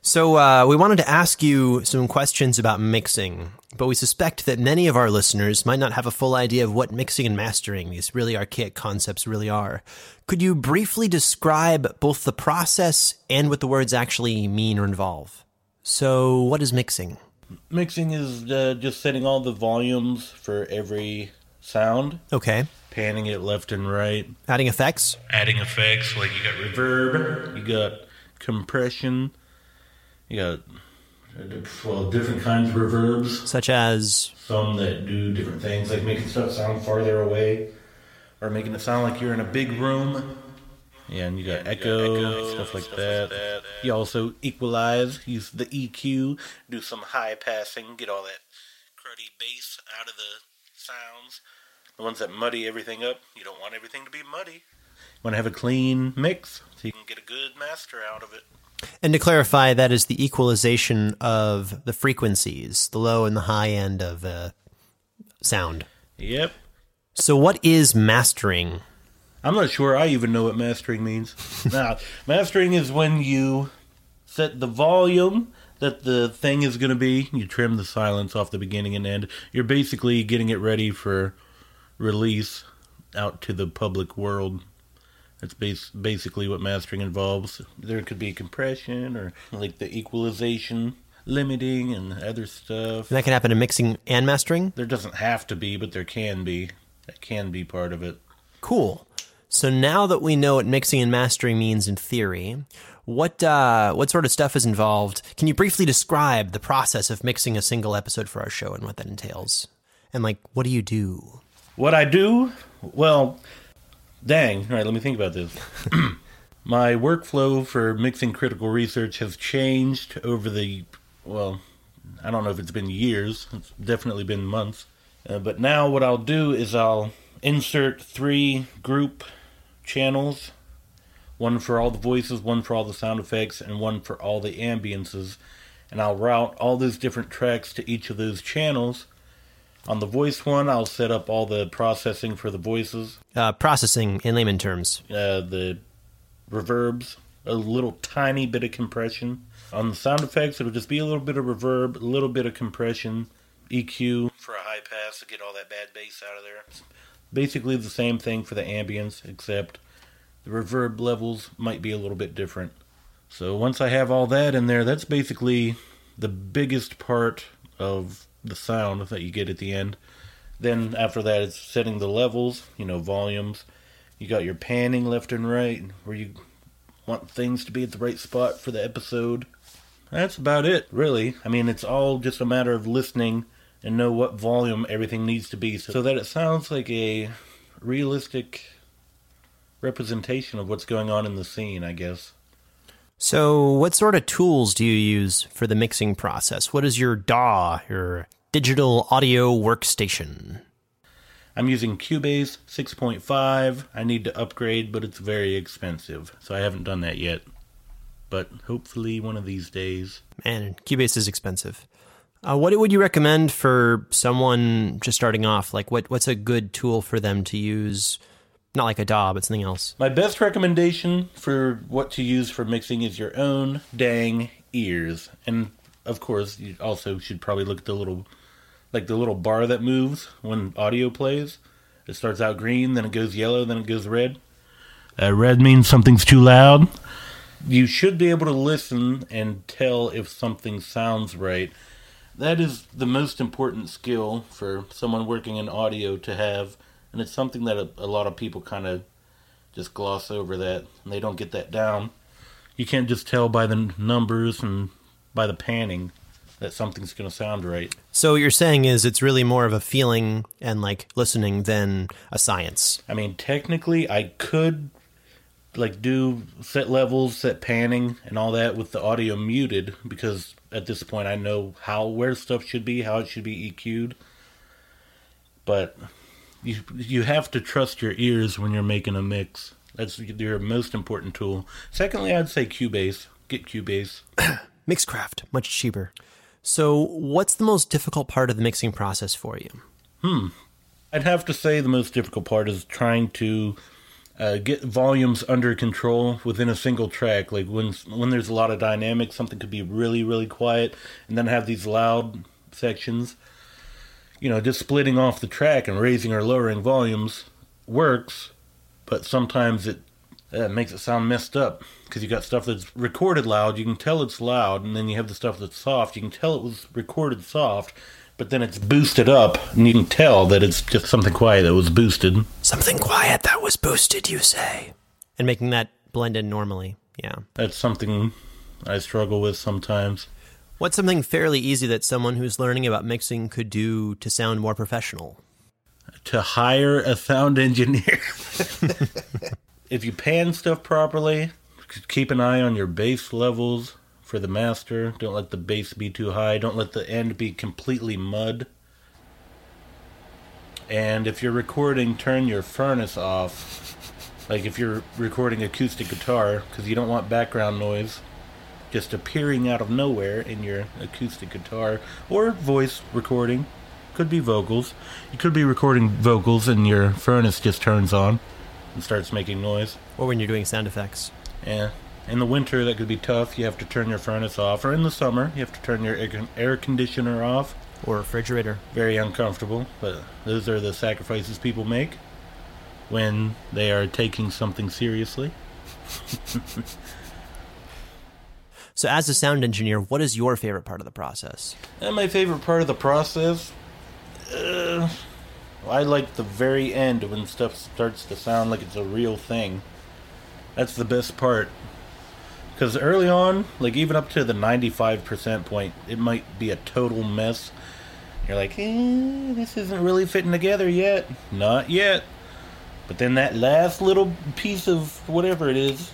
So, uh, we wanted to ask you some questions about mixing, but we suspect that many of our listeners might not have a full idea of what mixing and mastering, these really archaic concepts, really are. Could you briefly describe both the process and what the words actually mean or involve? So, what is mixing? Mixing is uh, just setting all the volumes for every sound, Okay. Panning it left and right, Adding effects? adding effects like you got reverb, you got compression, you got well different kinds of reverbs. Such as. Some that do different things, like making stuff sound farther away, or making it sound like you're in a big room. Yeah, and you got echo, stuff like that. You also equalize, use the EQ, do some high passing, get all that cruddy bass out of the sounds. The ones that muddy everything up, you don't want everything to be muddy. You want to have a clean mix so you can get a good master out of it. And to clarify, that is the equalization of the frequencies, the low and the high end of uh, sound. Yep. So, what is mastering? I'm not sure I even know what mastering means. (laughs) now, mastering is when you set the volume that the thing is going to be. You trim the silence off the beginning and end. You're basically getting it ready for release out to the public world. That's bas- basically what mastering involves. There could be compression or like the equalization, limiting, and other stuff. And that can happen in mixing and mastering. There doesn't have to be, but there can be. That can be part of it. Cool. So now that we know what mixing and mastering means in theory, what uh, what sort of stuff is involved? Can you briefly describe the process of mixing a single episode for our show and what that entails? And like, what do you do? What I do? Well, dang. All right, let me think about this. (clears throat) My workflow for mixing critical research has changed over the, well, I don't know if it's been years. It's definitely been months. Uh, but now what I'll do is I'll insert three group channels one for all the voices, one for all the sound effects, and one for all the ambiances. And I'll route all those different tracks to each of those channels. On the voice one, I'll set up all the processing for the voices, Uh, processing in layman terms. uh, the reverbs, a little tiny bit of compression. On the sound effects, it'll just be a little bit of reverb, a little bit of compression, EQ for a high pass to get all that bad bass out of there. It's basically the same thing for the ambience, except the reverb levels might be a little bit different. So once I have all that in there, that's basically the biggest part of the sound that you get at the end. Then after that, it's setting the levels, you know, volumes. You got your panning left and right, where you want things to be at the right spot for the episode. That's about it, really. I mean, it's all just a matter of listening and know what volume everything needs to be so that it sounds like a realistic representation of what's going on in the scene, I guess. So, what sort of tools do you use for the mixing process? What is your DAW, your digital audio workstation? I'm using Cubase 6.5. I need to upgrade, but it's very expensive, so I haven't done that yet. But hopefully, one of these days. Man, Cubase is expensive. Uh, what would you recommend for someone just starting off? Like, what what's a good tool for them to use? Not like a DAW, but something else. My best recommendation for what to use for mixing is your own dang ears. And of course, you also should probably look at the little like the little bar that moves when audio plays. It starts out green, then it goes yellow, then it goes red. Uh, red means something's too loud. You should be able to listen and tell if something sounds right. That is the most important skill for someone working in audio to have, and it's something that a, a lot of people kind of just gloss over that and they don't get that down. You can't just tell by the numbers and by the panning that something's going to sound right. So, what you're saying is it's really more of a feeling and like listening than a science. I mean, technically, I could like do set levels, set panning, and all that with the audio muted because at this point I know how where stuff should be, how it should be EQ'd. But you you have to trust your ears when you're making a mix. That's your most important tool. Secondly, I'd say Cubase. Get Cubase. (coughs) Mixcraft, much cheaper. So, what's the most difficult part of the mixing process for you? Hmm. I'd have to say the most difficult part is trying to uh, get volumes under control within a single track. Like when when there's a lot of dynamics, something could be really really quiet, and then have these loud sections. You know, just splitting off the track and raising or lowering volumes works, but sometimes it uh, makes it sound messed up because you got stuff that's recorded loud. You can tell it's loud, and then you have the stuff that's soft. You can tell it was recorded soft, but then it's boosted up, and you can tell that it's just something quiet that was boosted. Something quiet that was boosted, you say. And making that blend in normally. Yeah. That's something I struggle with sometimes. What's something fairly easy that someone who's learning about mixing could do to sound more professional? To hire a sound engineer. (laughs) if you pan stuff properly, keep an eye on your bass levels for the master. Don't let the bass be too high. Don't let the end be completely mud. And if you're recording, turn your furnace off. Like if you're recording acoustic guitar, because you don't want background noise just appearing out of nowhere in your acoustic guitar or voice recording. Could be vocals. You could be recording vocals and your furnace just turns on and starts making noise. Or when you're doing sound effects? Yeah. In the winter, that could be tough. You have to turn your furnace off, or in the summer, you have to turn your air conditioner off. Or refrigerator. Very uncomfortable, but those are the sacrifices people make when they are taking something seriously. (laughs) So, as a sound engineer, what is your favorite part of the process? And my favorite part of the process, uh, I like the very end when stuff starts to sound like it's a real thing. That's the best part. Because early on, like even up to the 95% point, it might be a total mess. You're like, eh, this isn't really fitting together yet. Not yet. But then that last little piece of whatever it is,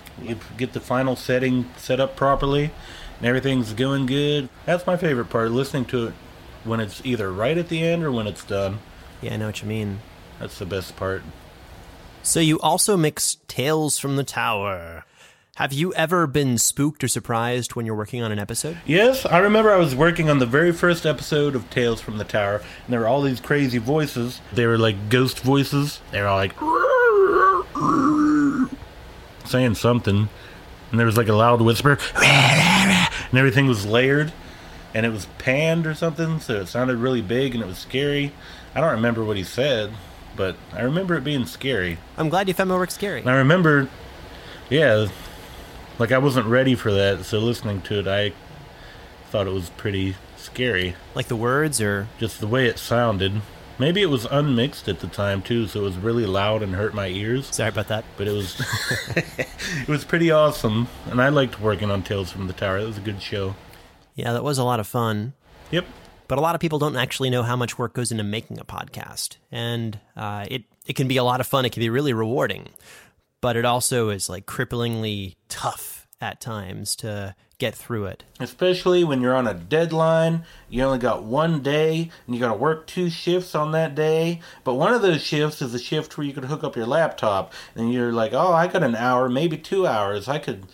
get the final setting set up properly, and everything's going good. That's my favorite part, listening to it when it's either right at the end or when it's done. Yeah, I know what you mean. That's the best part. So, you also mix Tales from the Tower. Have you ever been spooked or surprised when you're working on an episode? Yes, I remember I was working on the very first episode of Tales from the Tower, and there were all these crazy voices. They were like ghost voices. They were all like saying something, and there was like a loud whisper, and everything was layered, and it was panned or something, so it sounded really big and it was scary. I don't remember what he said, but I remember it being scary. I'm glad you found my work scary. And I remember, yeah, like I wasn't ready for that, so listening to it, I thought it was pretty scary. Like the words, or Just the way it sounded. Maybe it was unmixed at the time too, so it was really loud and hurt my ears. sorry about that. But it was, (laughs) (laughs) it was pretty awesome, and I liked working on Tales from the Tower. It was a good show. Yeah, that was a lot of fun. Yep. But a lot of people don't actually know how much work goes into making a podcast, and uh, it it can be a lot of fun. It can be really rewarding, but it also is like cripplingly tough at times to get through it. Especially when you're on a deadline, you only got one day, and you got to work two shifts on that day. But one of those shifts is a shift where you could hook up your laptop, and you're like, oh, I got an hour, maybe two hours. I could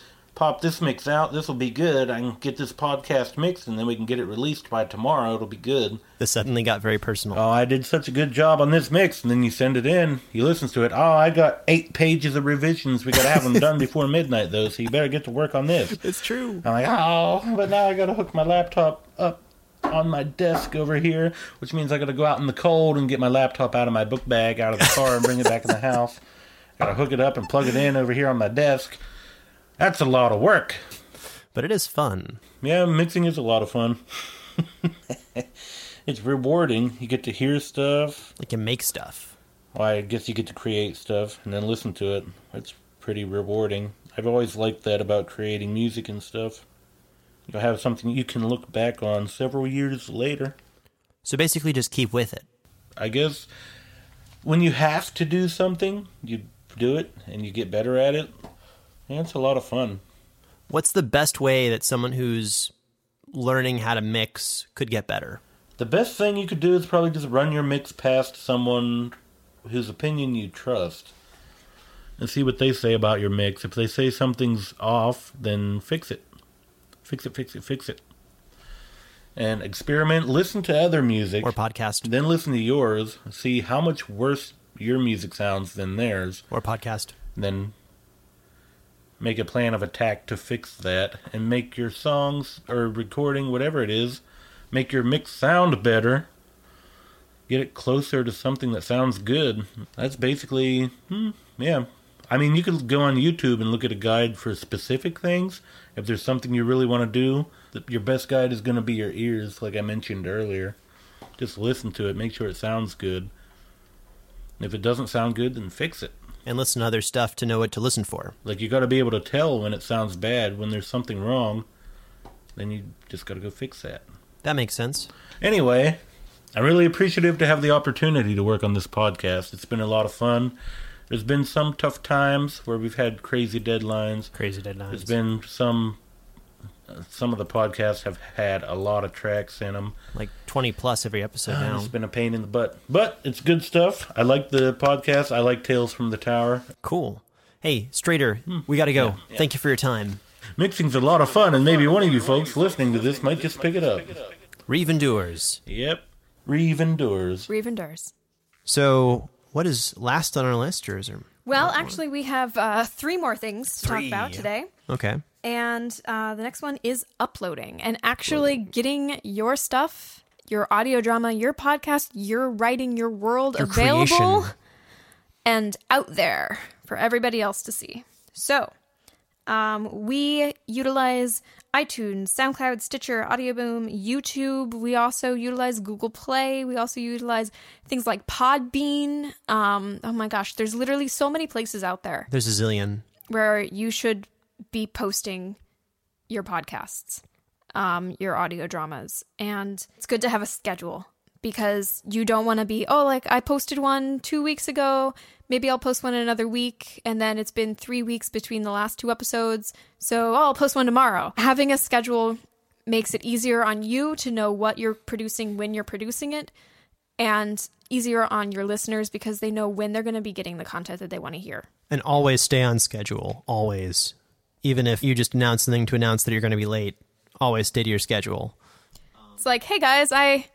pop this mix out. This will be good. I can get this podcast mixed, and then we can get it released by tomorrow. It'll be good. This suddenly got very personal. Oh, I did such a good job on this mix, and then you send it in. He listens to it. Oh, I got eight pages of revisions. We got to have them done (laughs) before midnight, though. So you better get to work on this. It's true. I'm like, oh, but now I gotta hook my laptop up on my desk over here, which means I gotta go out in the cold and get my laptop out of my book bag out of the car and bring it back in the (laughs) house. Gotta hook it up and plug it in over here on my desk. That's a lot of work. But it is fun. Yeah, mixing is a lot of fun. (laughs) it's rewarding. You get to hear stuff. You can make stuff. Well, I guess you get to create stuff and then listen to it. It's pretty rewarding. I've always liked that about creating music and stuff. You'll have something you can look back on several years later. So basically, just keep with it. I guess when you have to do something, you do it and you get better at it. Yeah, it's a lot of fun. What's the best way that someone who's learning how to mix could get better? The best thing you could do is probably just run your mix past someone whose opinion you trust and see what they say about your mix. If they say something's off, then fix it. Fix it, fix it, fix it. And experiment, listen to other music, Or podcast. then listen to yours, see how much worse your music sounds than theirs, Or podcast. then make a plan of attack to fix that and make your songs or recording whatever it is make your mix sound better. Get it closer to something that sounds good. That's basically hmm, yeah. I mean you could go on youtube and look at a guide for specific things. If there's something you really want to do your best guide is going to be your ears like i mentioned earlier. Just listen to it make sure it sounds good. If it doesn't sound good then fix it And listen to other stuff to know what to listen for. like you got to be able to tell when it sounds bad, when there's something wrong. Then you just got to go fix that. That makes sense. Anyway, I'm really appreciative to have the opportunity to work on this podcast. It's been a lot of fun. There's been some tough times where we've had crazy deadlines. Crazy deadlines. There's been some some of the podcasts have had a lot of tracks in them. like 20 plus every episode now. It's been a pain in the butt, but it's good stuff. I like the podcast. I like Tales from the Tower. Cool. Hey, Strader, we got to go. Thank you for your time. Mixing's a lot of fun, and maybe one of you folks listening to this might just pick it up. Reeve Endures. Yep. Reeve endures. Reeve endures. So, what is last on our list, or is there? Well, actually, we have uh, three more things to Three. talk about today. Okay. And uh, the next one is uploading and actually getting your stuff, your audio drama, your podcast, your writing, your world Your available creation. and out there for everybody else to see. So, um, we utilize iTunes, SoundCloud, Stitcher, Audioboom, YouTube. We also utilize Google Play. We also utilize things like Podbean. Um, oh my gosh, there's literally so many places out there There's a zillion. where you should be posting your podcasts, um, your audio dramas. And it's good to have a schedule because you don't want to be, oh, like I posted one two weeks ago. Maybe I'll post one another week. And then it's been three weeks between the last two episodes. So oh, I'll post one tomorrow. Having a schedule makes it easier on you to know what you're producing when you're producing it and easier on your listeners because they know when they're going to be getting the content that they want to hear. And always stay on schedule. Always. Even if you just announce something to announce that you're going to be late, always stay to your schedule. It's like, hey guys, I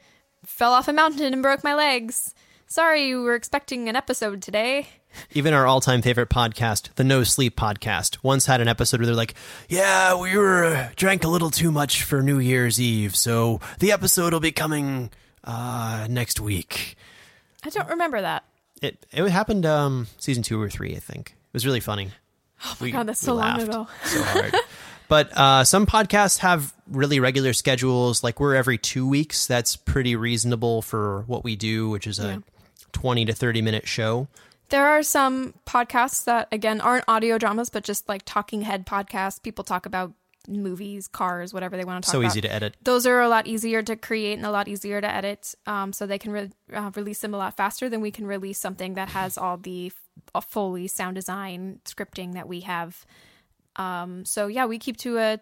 fell off a mountain and broke my legs. Sorry, you were expecting an episode today. (laughs) Even our all time favorite podcast, the No Sleep Podcast, once had an episode where they're like, Yeah, we were uh, drank a little too much for New Year's Eve, so the episode will be coming uh, next week. I don't remember that. It it happened um, season two or three, I think. It was really funny. Oh my God, that's so long ago. so (laughs) hard. But uh, some podcasts have really regular schedules. Like we're every two weeks. That's pretty reasonable for what we do, which is a Yeah. twenty to thirty minute show. There are some podcasts that, again, aren't audio dramas, but just like talking head podcasts. People talk about movies, cars, whatever they want to talk So about. So easy to edit. Those are a lot easier to create and a lot easier to edit. Um, so they can re- uh, release them a lot faster than we can release something that has all the fully sound design scripting that we have. Um, so yeah, we keep to a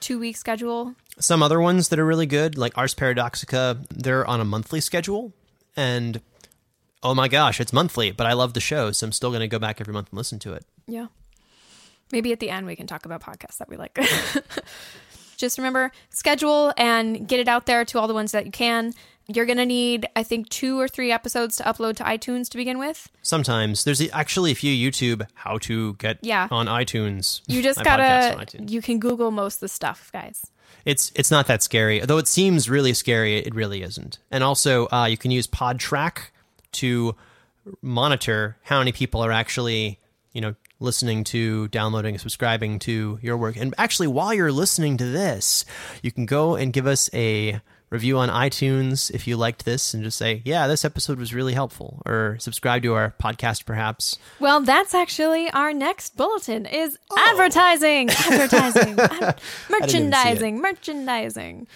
two week schedule. Some other ones that are really good, like Ars Paradoxica, they're on a monthly schedule. And oh my gosh, it's monthly, but I love the show, so I'm still going to go back every month and listen to it. Yeah. Maybe at the end we can talk about podcasts that we like. (laughs) Just remember schedule and get it out there to all the ones that you can. You're going to need, I think, two or three episodes to upload to iTunes to begin with. Sometimes there's actually a few YouTube how to get Yeah. on iTunes. You just my podcast on gotta, you can Google most of the stuff, guys. It's it's not that scary, though. It seems really scary. It really isn't. And also, uh, you can use Podtrac to monitor how many people are actually, you know, listening to, downloading, subscribing to your work. And actually, while you're listening to this, you can go and give us a review on iTunes if you liked this, and just say, "Yeah, this episode was really helpful," or subscribe to our podcast, perhaps. Well, that's actually our next bulletin is advertising, (laughs) advertising, ad- merchandising, merchandising.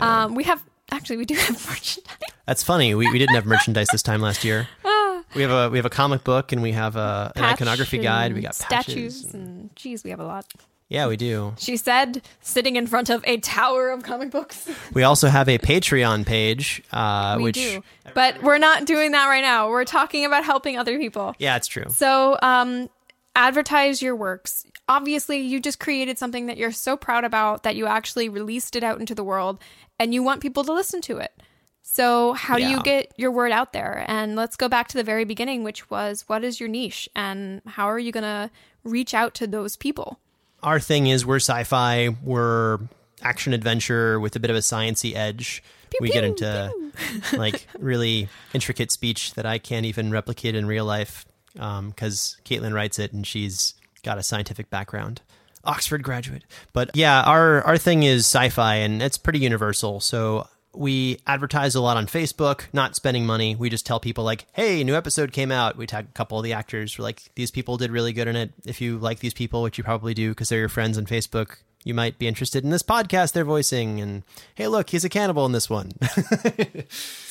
Um, we have actually we do have (laughs) merchandise. That's funny. We, we didn't have merchandise this time last year. (laughs) We have a we have a comic book and we have a, an Patch iconography guide. We got statues patches. and geez, we have a lot. Yeah, we do. She said, sitting in front of a tower of comic books. We also have a Patreon page, uh, we which do, but we're not doing that right now. We're talking about helping other people. yeah, it's true. So, um, advertise your works. Obviously, you just created something that you're so proud about that you actually released it out into the world and you want people to listen to it. So, how do you get your word out there? And let's go back to the very beginning, which was what is your niche and how are you going to reach out to those people? Our thing is we're sci-fi, we're action adventure with a bit of a sciency edge. we get pew, into (laughs) like really intricate speech that I can't even replicate in real life um, because Caitlin writes it and she's got a scientific background. Oxford graduate. But yeah, our our thing is sci-fi and it's pretty universal. So we advertise a lot on Facebook, not spending money. We just tell people like, "Hey, new episode came out." We tag a couple of the actors. We're like, "These people did really good in it. If you like these people, which you probably do because they're your friends on Facebook, you might be interested in this podcast they're voicing." And hey, look, he's a cannibal in this one. (laughs)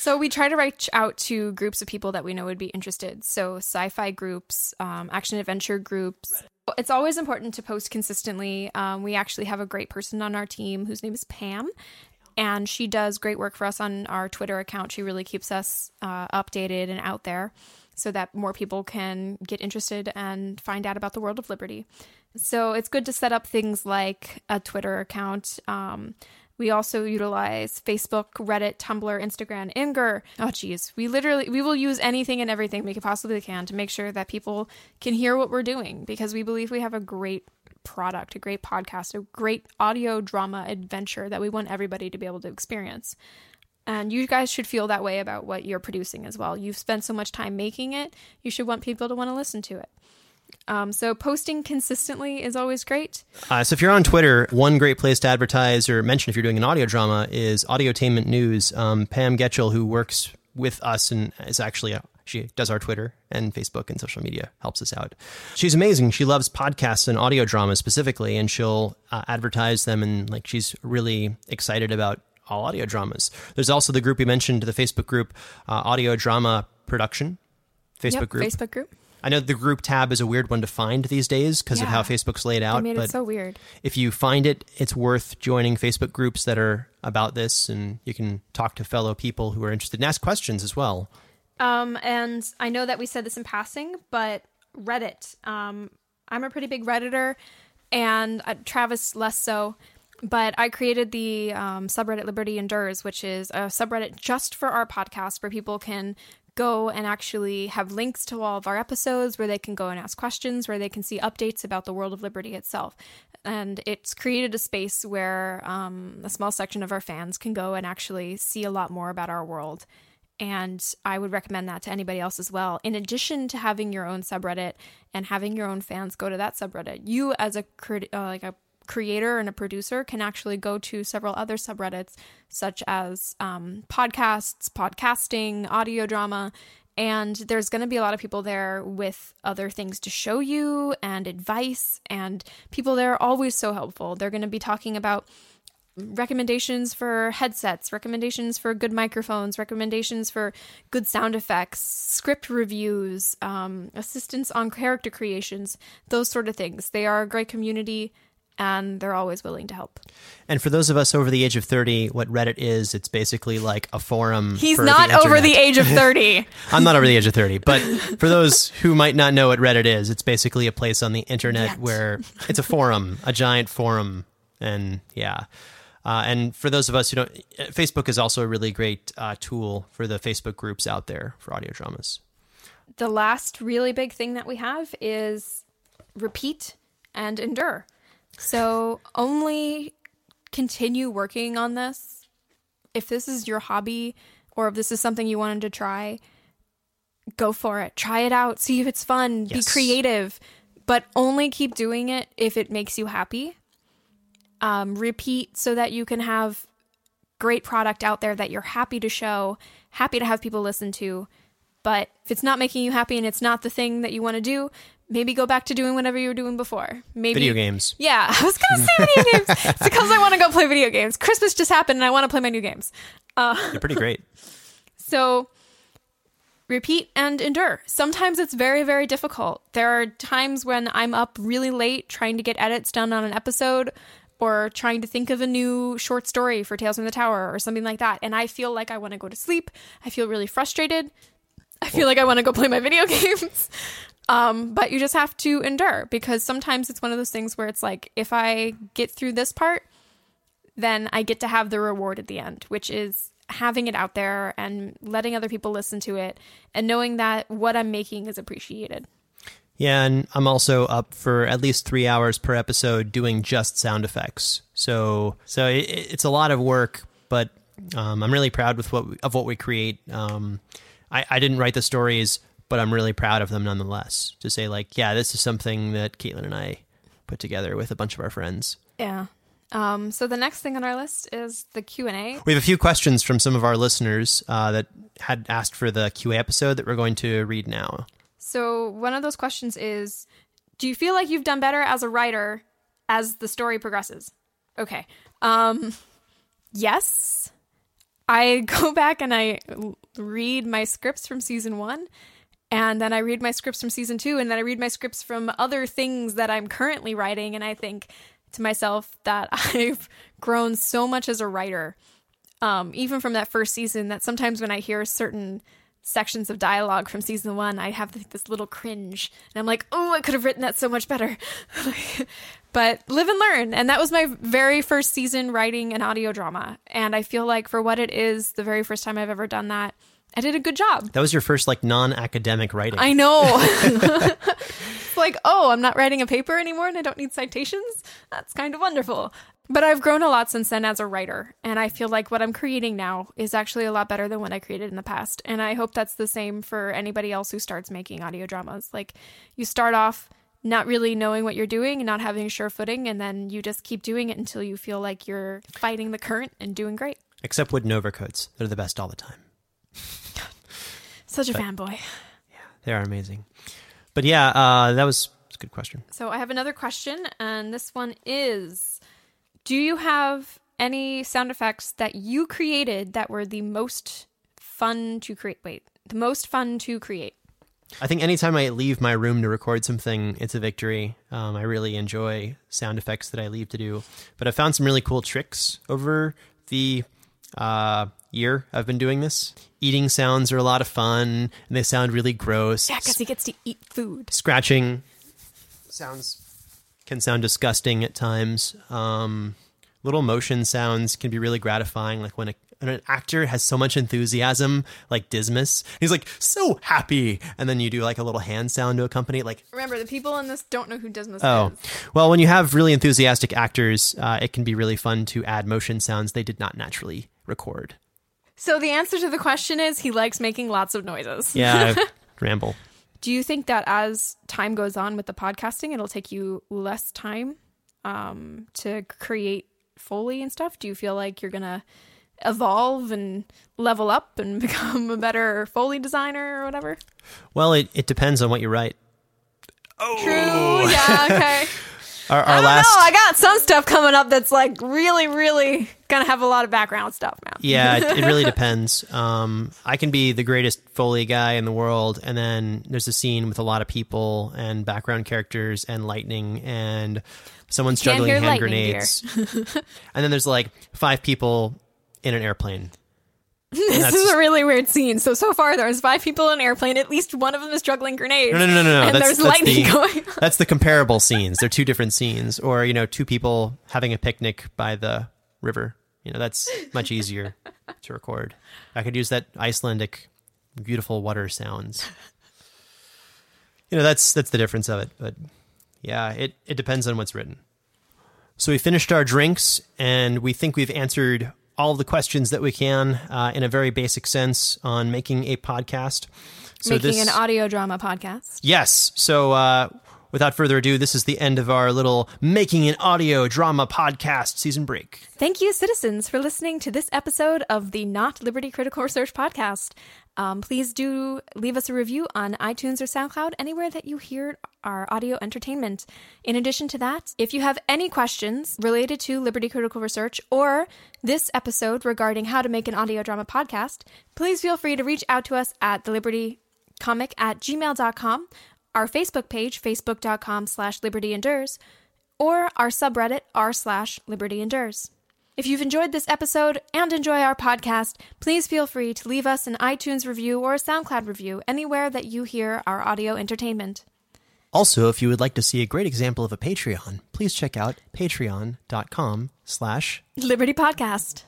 So we try to reach out to groups of people that we know would be interested. So sci-fi groups, um, action adventure groups. It's always important to post consistently. Um, we actually have a great person on our team whose name is Pam, and she does great work for us on our Twitter account. She really keeps us uh, updated and out there so that more people can get interested and find out about the world of liberty. So it's good to set up things like a Twitter account. Um, we also utilize Facebook, Reddit, Tumblr, Instagram, Imgur. Oh, geez, we literally we will use anything and everything we possibly can to make sure that people can hear what we're doing because we believe we have a great product, a great podcast, a great audio drama adventure that we want everybody to be able to experience. And you guys should feel that way about what you're producing as well. You've spent so much time making it, you should want people to want to listen to it. Um, so posting consistently is always great. Uh, so if you're on Twitter, one great place to advertise or mention if you're doing an audio drama is Audiotainment News. Um, Pam Getchell, who works with us and is actually a, she does our Twitter and Facebook and social media, helps us out. She's amazing. She loves podcasts and audio dramas specifically, and she'll uh, advertise them. And like she's really excited about all audio dramas. There's also the group we mentioned, the Facebook group, uh, Audio Drama Production Facebook Yep, group. Facebook group. I know the group tab is a weird one to find these days because of how Facebook's laid out. made but it so weird. if you find it, it's worth joining Facebook groups that are about this, and you can talk to fellow people who are interested and ask questions as well. Um, and I know that we said this in passing, but Reddit. Um, I'm a pretty big Redditor, and uh, Travis less so. But I created the um, subreddit Liberty Endures, which is a subreddit just for our podcast where people can go and actually have links to all of our episodes, where they can go and ask questions, where they can see updates about the world of Liberty itself. And it's created a space where um, a small section of our fans can go and actually see a lot more about our world and I would recommend that to anybody else as well. In addition to having your own subreddit and having your own fans go to that subreddit, you as a uh, like a creator and a producer can actually go to several other subreddits such as um, podcasts, podcasting, audio drama. And there's going to be a lot of people there with other things to show you and advice. And people there are always so helpful. They're going to be talking about recommendations for headsets, recommendations for good microphones, recommendations for good sound effects, script reviews, um, assistance on character creations, those sort of things. They are a great community and they're always willing to help. And for those of us over the age of 30, what Reddit is, it's basically like a forum. He's not over the age of 30. (laughs) I'm not over the age of 30, but (laughs) for those who might not know what Reddit is, it's basically a place on the internet Yet. where it's a forum, a giant forum. And yeah. Uh, and for those of us who don't, Facebook is also a really great uh, tool for the Facebook groups out there for audio dramas. the last really big thing that we have is repeat and endure. So only continue working on this. If this is your hobby or if this is something you wanted to try, go for it. Try it out. See if it's fun. Yes. Be creative, but only keep doing it if it makes you happy. Um, repeat so that you can have great product out there that you're happy to show, happy to have people listen to. But if it's not making you happy and it's not the thing that you want to do, maybe go back to doing whatever you were doing before. Maybe Video games. Yeah, (laughs) I was gonna say video games. It's because I want to go play video games. Christmas just happened and I want to play my new games. They're pretty great. (laughs) So repeat and endure. Sometimes it's very, very difficult. There are times when I'm up really late trying to get edits done on an episode or trying to think of a new short story for Tales from the Tower or something like that. And I feel like I want to go to sleep. I feel really frustrated. I feel like I want to go play my video (laughs) games. Um, but you just have to endure because sometimes it's one of those things where it's like, if I get through this part, then I get to have the reward at the end, which is having it out there and letting other people listen to it and knowing that what I'm making is appreciated. Yeah, and I'm also up for at least three hours per episode doing just sound effects. So, so it, it's a lot of work, but um, I'm really proud with what we, of what we create. Um, I, I didn't write the stories, but I'm really proud of them nonetheless. To say like, yeah, this is something that Caitlin and I put together with a bunch of our friends. Yeah. Um, so the next thing on our list is the Q and A. We have a few questions from some of our listeners uh, that had asked for the QA episode that we're going to read now. So one of those questions is, do you feel like you've done better as a writer as the story progresses? Okay. Um, yes. I (laughs) go back and I read my scripts from season one, and then I read my scripts from season two, and then I read my scripts from other things that I'm currently writing, and I think to myself that (laughs) I've grown so much as a writer, um, even from that first season, that sometimes when I hear certain sections of dialogue from season one, I have this little cringe, and I'm like, oh, I could have written that so much better. (laughs) but live and learn, and that was my very first season writing an audio drama, and I feel like for what it is, the very first time I've ever done that, I did a good job. That was your first like non-academic writing. I know. (laughs) (laughs) it's like, oh, I'm not writing a paper anymore and I don't need citations. That's kind of wonderful. But I've grown a lot since then as a writer, and I feel like what I'm creating now is actually a lot better than what I created in the past. And I hope that's the same for anybody else who starts making audio dramas. Like, you start off not really knowing what you're doing and not having a sure footing, and then you just keep doing it until you feel like you're fighting the current and doing great. Except wooden overcoats. They're the best all the time. Such a fanboy. Yeah, they are amazing. But yeah, uh, that was a good question. So I have another question, and this one is Do you have any sound effects that you created that were the most fun to create? Wait, the most fun to create? I think anytime I leave my room to record something, it's a victory. Um, I really enjoy sound effects that I leave to do. But I found some really cool tricks over the uh, year I've been doing this. Eating sounds are a lot of fun, and they sound really gross. Yeah, because he gets to eat food. Scratching sounds can sound disgusting at times. Um, little motion sounds can be really gratifying, like when, a, an actor has so much enthusiasm, like Dismas. He's like so happy, and then you do like a little hand sound to accompany it, like Remember, the people in this don't know who Dismas Oh, is. well, when you have really enthusiastic actors, uh, it can be really fun to add motion sounds they did not naturally record. So the answer to the question is he likes making lots of noises. Yeah, (laughs) ramble. Do you think that as time goes on with the podcasting, it'll take you less time um, to create Foley and stuff? Do you feel like you're going to evolve and level up and (laughs) become a better Foley designer or whatever? Well, it, it depends on what you write. Oh. True. Yeah. Okay. (laughs) Our, our I don't last, know. I got some stuff coming up that's like really, really gonna have a lot of background stuff, man. yeah, it, it really (laughs) depends. Um, I can be the greatest Foley guy in the world, and then there's a scene with a lot of people and background characters and lightning and someone's juggling hand grenades, (laughs) and then there's like five people in an airplane. (laughs) This is a really weird scene. So so far, there's five people in an airplane. At least one of them is juggling grenades. No, no, no, no, no. And that's, there's that's lightning the, going. on. That's the comparable scenes. They're two different scenes, or you know, two people having a picnic by the river. You know, that's much easier to record. I could use that Icelandic beautiful water sounds. You know, that's that's the difference of it. But yeah, it it depends on what's written. So we finished our drinks, and we think we've answered all the questions that we can uh, in a very basic sense on making a podcast. So Making this, an audio drama podcast. Yes. So, uh, without further ado, this is the end of our little Making an Audio Drama Podcast season break. Thank you, citizens, for listening to this episode of the Not Liberty Critical Research podcast. Um, please do leave us a review on iTunes or SoundCloud, anywhere that you hear our audio entertainment. In addition to that, if you have any questions related to Liberty Critical Research or this episode regarding how to make an audio drama podcast, please feel free to reach out to us at the Liberty comic at gmail.com, our Facebook page, facebook.com slash liberty endures, or our subreddit r slash liberty endures. If you've enjoyed this episode and enjoy our podcast, please feel free to leave us an iTunes review or a SoundCloud review anywhere that you hear our audio entertainment. Also, if you would like to see a great example of a Patreon, please check out patreon.com slash Liberty Podcast.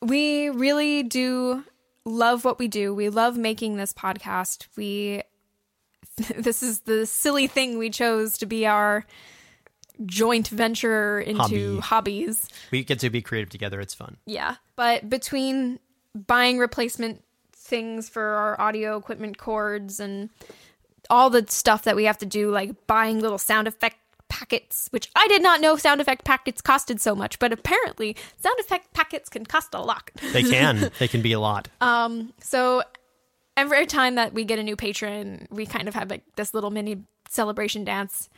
We really do love what we do. We love making this podcast. We (laughs) this is the silly thing we chose to be our joint venture into Hobby. hobbies. we get to be creative together. It's fun. Yeah. But between buying replacement things for our audio equipment cords and all the stuff that we have to do, like buying little sound effect packets, which I did not know sound effect packets costed so much, but apparently sound effect packets can cost a lot. They can. (laughs) they can be a lot. Um, so every time that we get a new patron, we kind of have like this little mini celebration dance.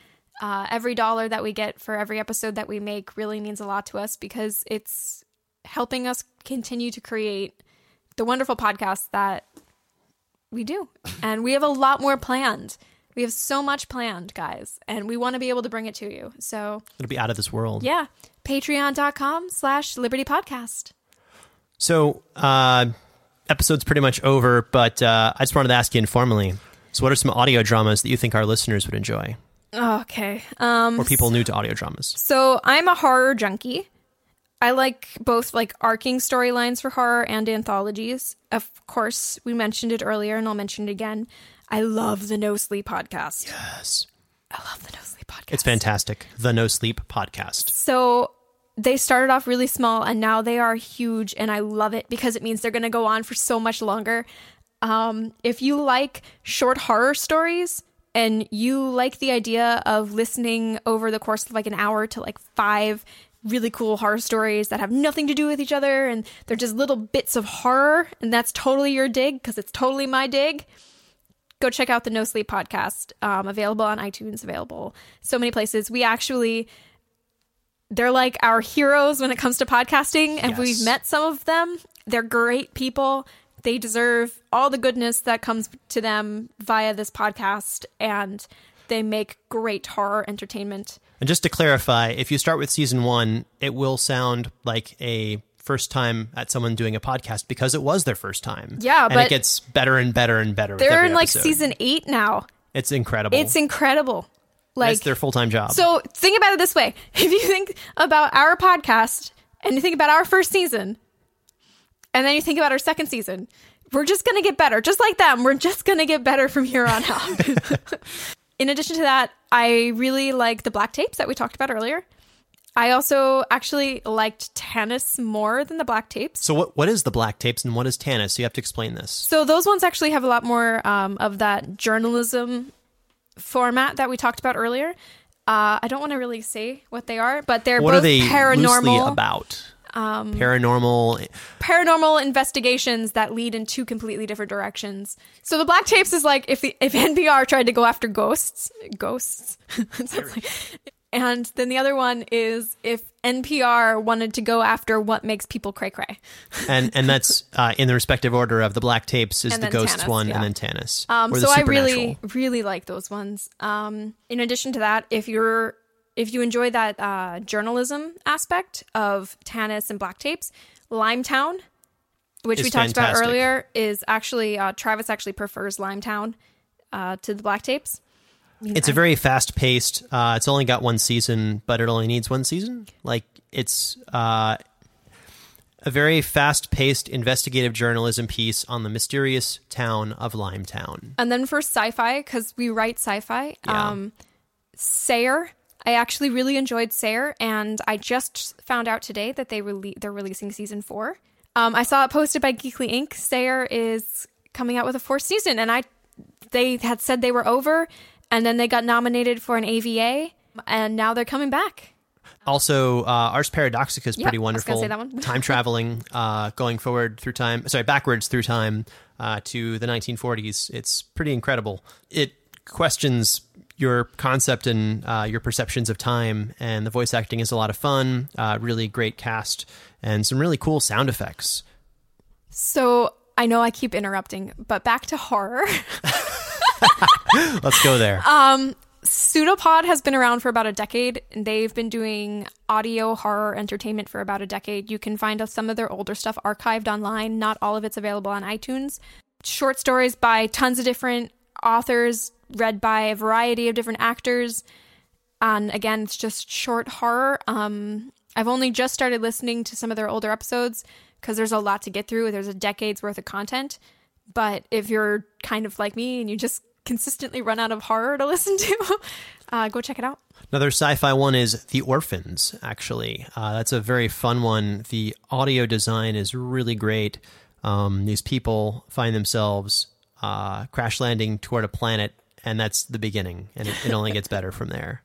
Uh, every dollar that we get for every episode that we make really means a lot to us because it's helping us continue to create the wonderful podcast that we do. (laughs) And we have a lot more planned. We have so much planned, guys, and we want to be able to bring it to you. So It'll be out of this world. yeah, patreon.com slash liberty podcast. So, uh, episode's pretty much over, but uh, I just wanted to ask you informally. So, what are some audio dramas that you think our listeners would enjoy, Okay. Um, or people new to audio dramas? So I'm a horror junkie. I like both like arcing storylines for horror and anthologies. Of course, we mentioned it earlier and I'll mention it again. I love the No Sleep podcast. Yes. I love the No Sleep podcast. It's fantastic. The No Sleep Podcast. So they started off really small and now they are huge and I love it because it means they're going to go on for so much longer. Um, if you like short horror stories and you like the idea of listening over the course of like an hour to like five really cool horror stories that have nothing to do with each other and they're just little bits of horror and that's totally your dig because it's totally my dig go check out the No Sleep podcast. Um, available on iTunes, available so many places. We actually, they're like our heroes when it comes to podcasting, and Yes. we've met some of them. They're great people. They deserve all the goodness that comes to them via this podcast, and they make great horror entertainment. And just to clarify, if you start with season one, it will sound like a first time at someone doing a podcast because it was their first time. Yeah, and but it gets better and better and better. They're in like season eight now. It's incredible. It's incredible. Like it's their full time job. So think about it this way: (laughs) if you think about our podcast and you think about our first season, and then you think about our second season, we're just gonna get better, just like them. We're just gonna get better from here on out. (laughs) In addition to that, I really like the black tapes that we talked about earlier. I also actually liked Tanis more than the black tapes. so what what is the black tapes and what is Tanis? So you have to explain this. So those ones actually have a lot more um, of that journalism format that we talked about earlier. Uh, I don't want to really say what they are, but they're What both are they paranormal about? Um, Paranormal. paranormal investigations that lead in two completely different directions. So the black tapes is like if the, if NPR tried to go after ghosts, ghosts. (laughs) Like- and then the other one is if NPR wanted to go after what makes people cray cray. and and that's (laughs) uh, in the respective order of the black tapes is the ghosts Tanis, one yeah. and then Tanis. Um, so I really, really like those ones. Um, in addition to that, if you're if you enjoy that uh, journalism aspect of Tanis and Black Tapes, Limetown, which we talked fantastic. about earlier, is actually uh, Travis actually prefers Limetown uh, to the Black Tapes. It's a very fast paced. Uh, it's only got one season, but it only needs one season. Like it's uh, a very fast paced investigative journalism piece on the mysterious town of Limetown. And then for sci-fi, because we write sci-fi, Yeah. um, Sayer. I actually really enjoyed Sayer, and I just found out today that they rele- they're releasing season four. Um, I saw it posted by Geekly Inc. Sayer is coming out with a fourth season, and I they had said they were over, and then they got nominated for an AVA, and now they're coming back. Also, uh, Ars Paradoxica is pretty wonderful. say that one. (laughs) time traveling, uh, going forward through time, sorry, backwards through time uh, to the 1940s. It's pretty incredible. It questions your concept and uh, your perceptions of time, and the voice acting is a lot of fun. Uh, really great cast and some really cool sound effects. So I know I keep interrupting, but back to horror. (laughs) (laughs) Let's go there. Pseudopod has been around for about a decade, and they've been doing audio horror entertainment for about a decade. You can find some of their older stuff archived online. Not all of it's available on iTunes. Short stories by tons of different authors, read by a variety of different actors. And again, it's just short horror. Um, I've only just started listening to some of their older episodes because there's a lot to get through. There's a decade's worth of content. But if you're kind of like me and you just consistently run out of horror to (laughs) listen to, uh, go check it out. Another sci-fi one is The Orphans. Actually, uh, that's a very fun one. The audio design is really great. Um, these people find themselves uh, crash landing toward a planet, and that's the beginning, and it, it only gets better from there.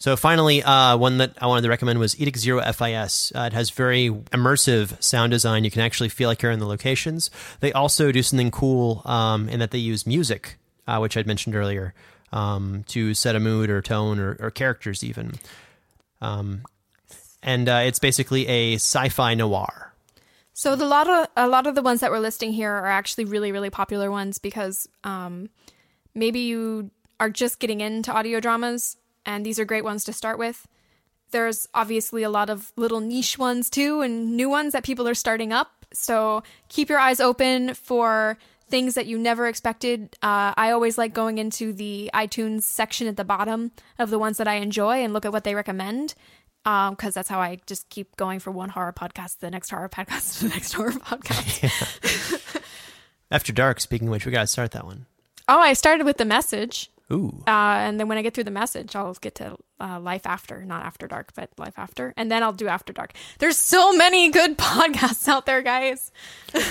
So finally, uh, one that I wanted to recommend was Edict Zero FIS. Uh, it has very immersive sound design. You can actually feel like you're in the locations. They also do something cool um, in that they use music, uh, which I'd mentioned earlier, um, to set a mood or tone or, or characters even. Um, and uh, it's basically a sci-fi noir. So the lot of a lot of the ones that we're listing here are actually really really popular ones because um, maybe you are just getting into audio dramas, and these are great ones to start with. There's obviously a lot of little niche ones too, and new ones that people are starting up. So keep your eyes open for things that you never expected. Uh, I always like going into the iTunes section at the bottom of the ones that I enjoy and look at what they recommend because that's how I just keep going from one horror podcast to (laughs) the next horror podcast to the next horror podcast. After Dark, speaking of which, we got to start that one. oh, I started with the message. Ooh. Uh, and then when I get through the message, I'll get to uh, Life After, not After Dark, but Life After. And then I'll do After Dark. There's so many good (laughs) podcasts out there, guys.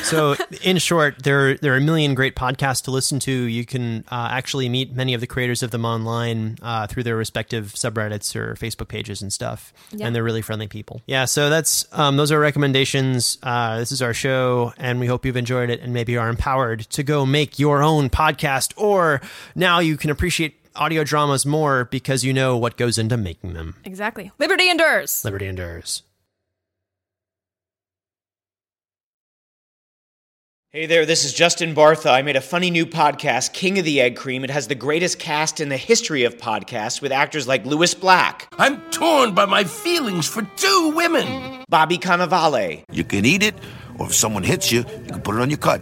So, in short, there there are a million great podcasts to listen to. You can uh, actually meet many of the creators of them online uh, through their respective subreddits or Facebook pages and stuff, Yeah. and they're really friendly people. Yeah, so that's um, those are recommendations. Uh, this is our show, and we hope you've enjoyed it and maybe are empowered to go make your own podcast, or now you can appreciate audio dramas more because you know what goes into making them. Exactly. Liberty endures. Liberty endures. Hey there, this is Justin Bartha. I made a funny new podcast, King of the Egg Cream. It has the greatest cast in the history of podcasts with actors like Lewis Black, I'm torn by my feelings for two women. Bobby Cannavale, You can eat it, or if someone hits you, you can put it on your cut.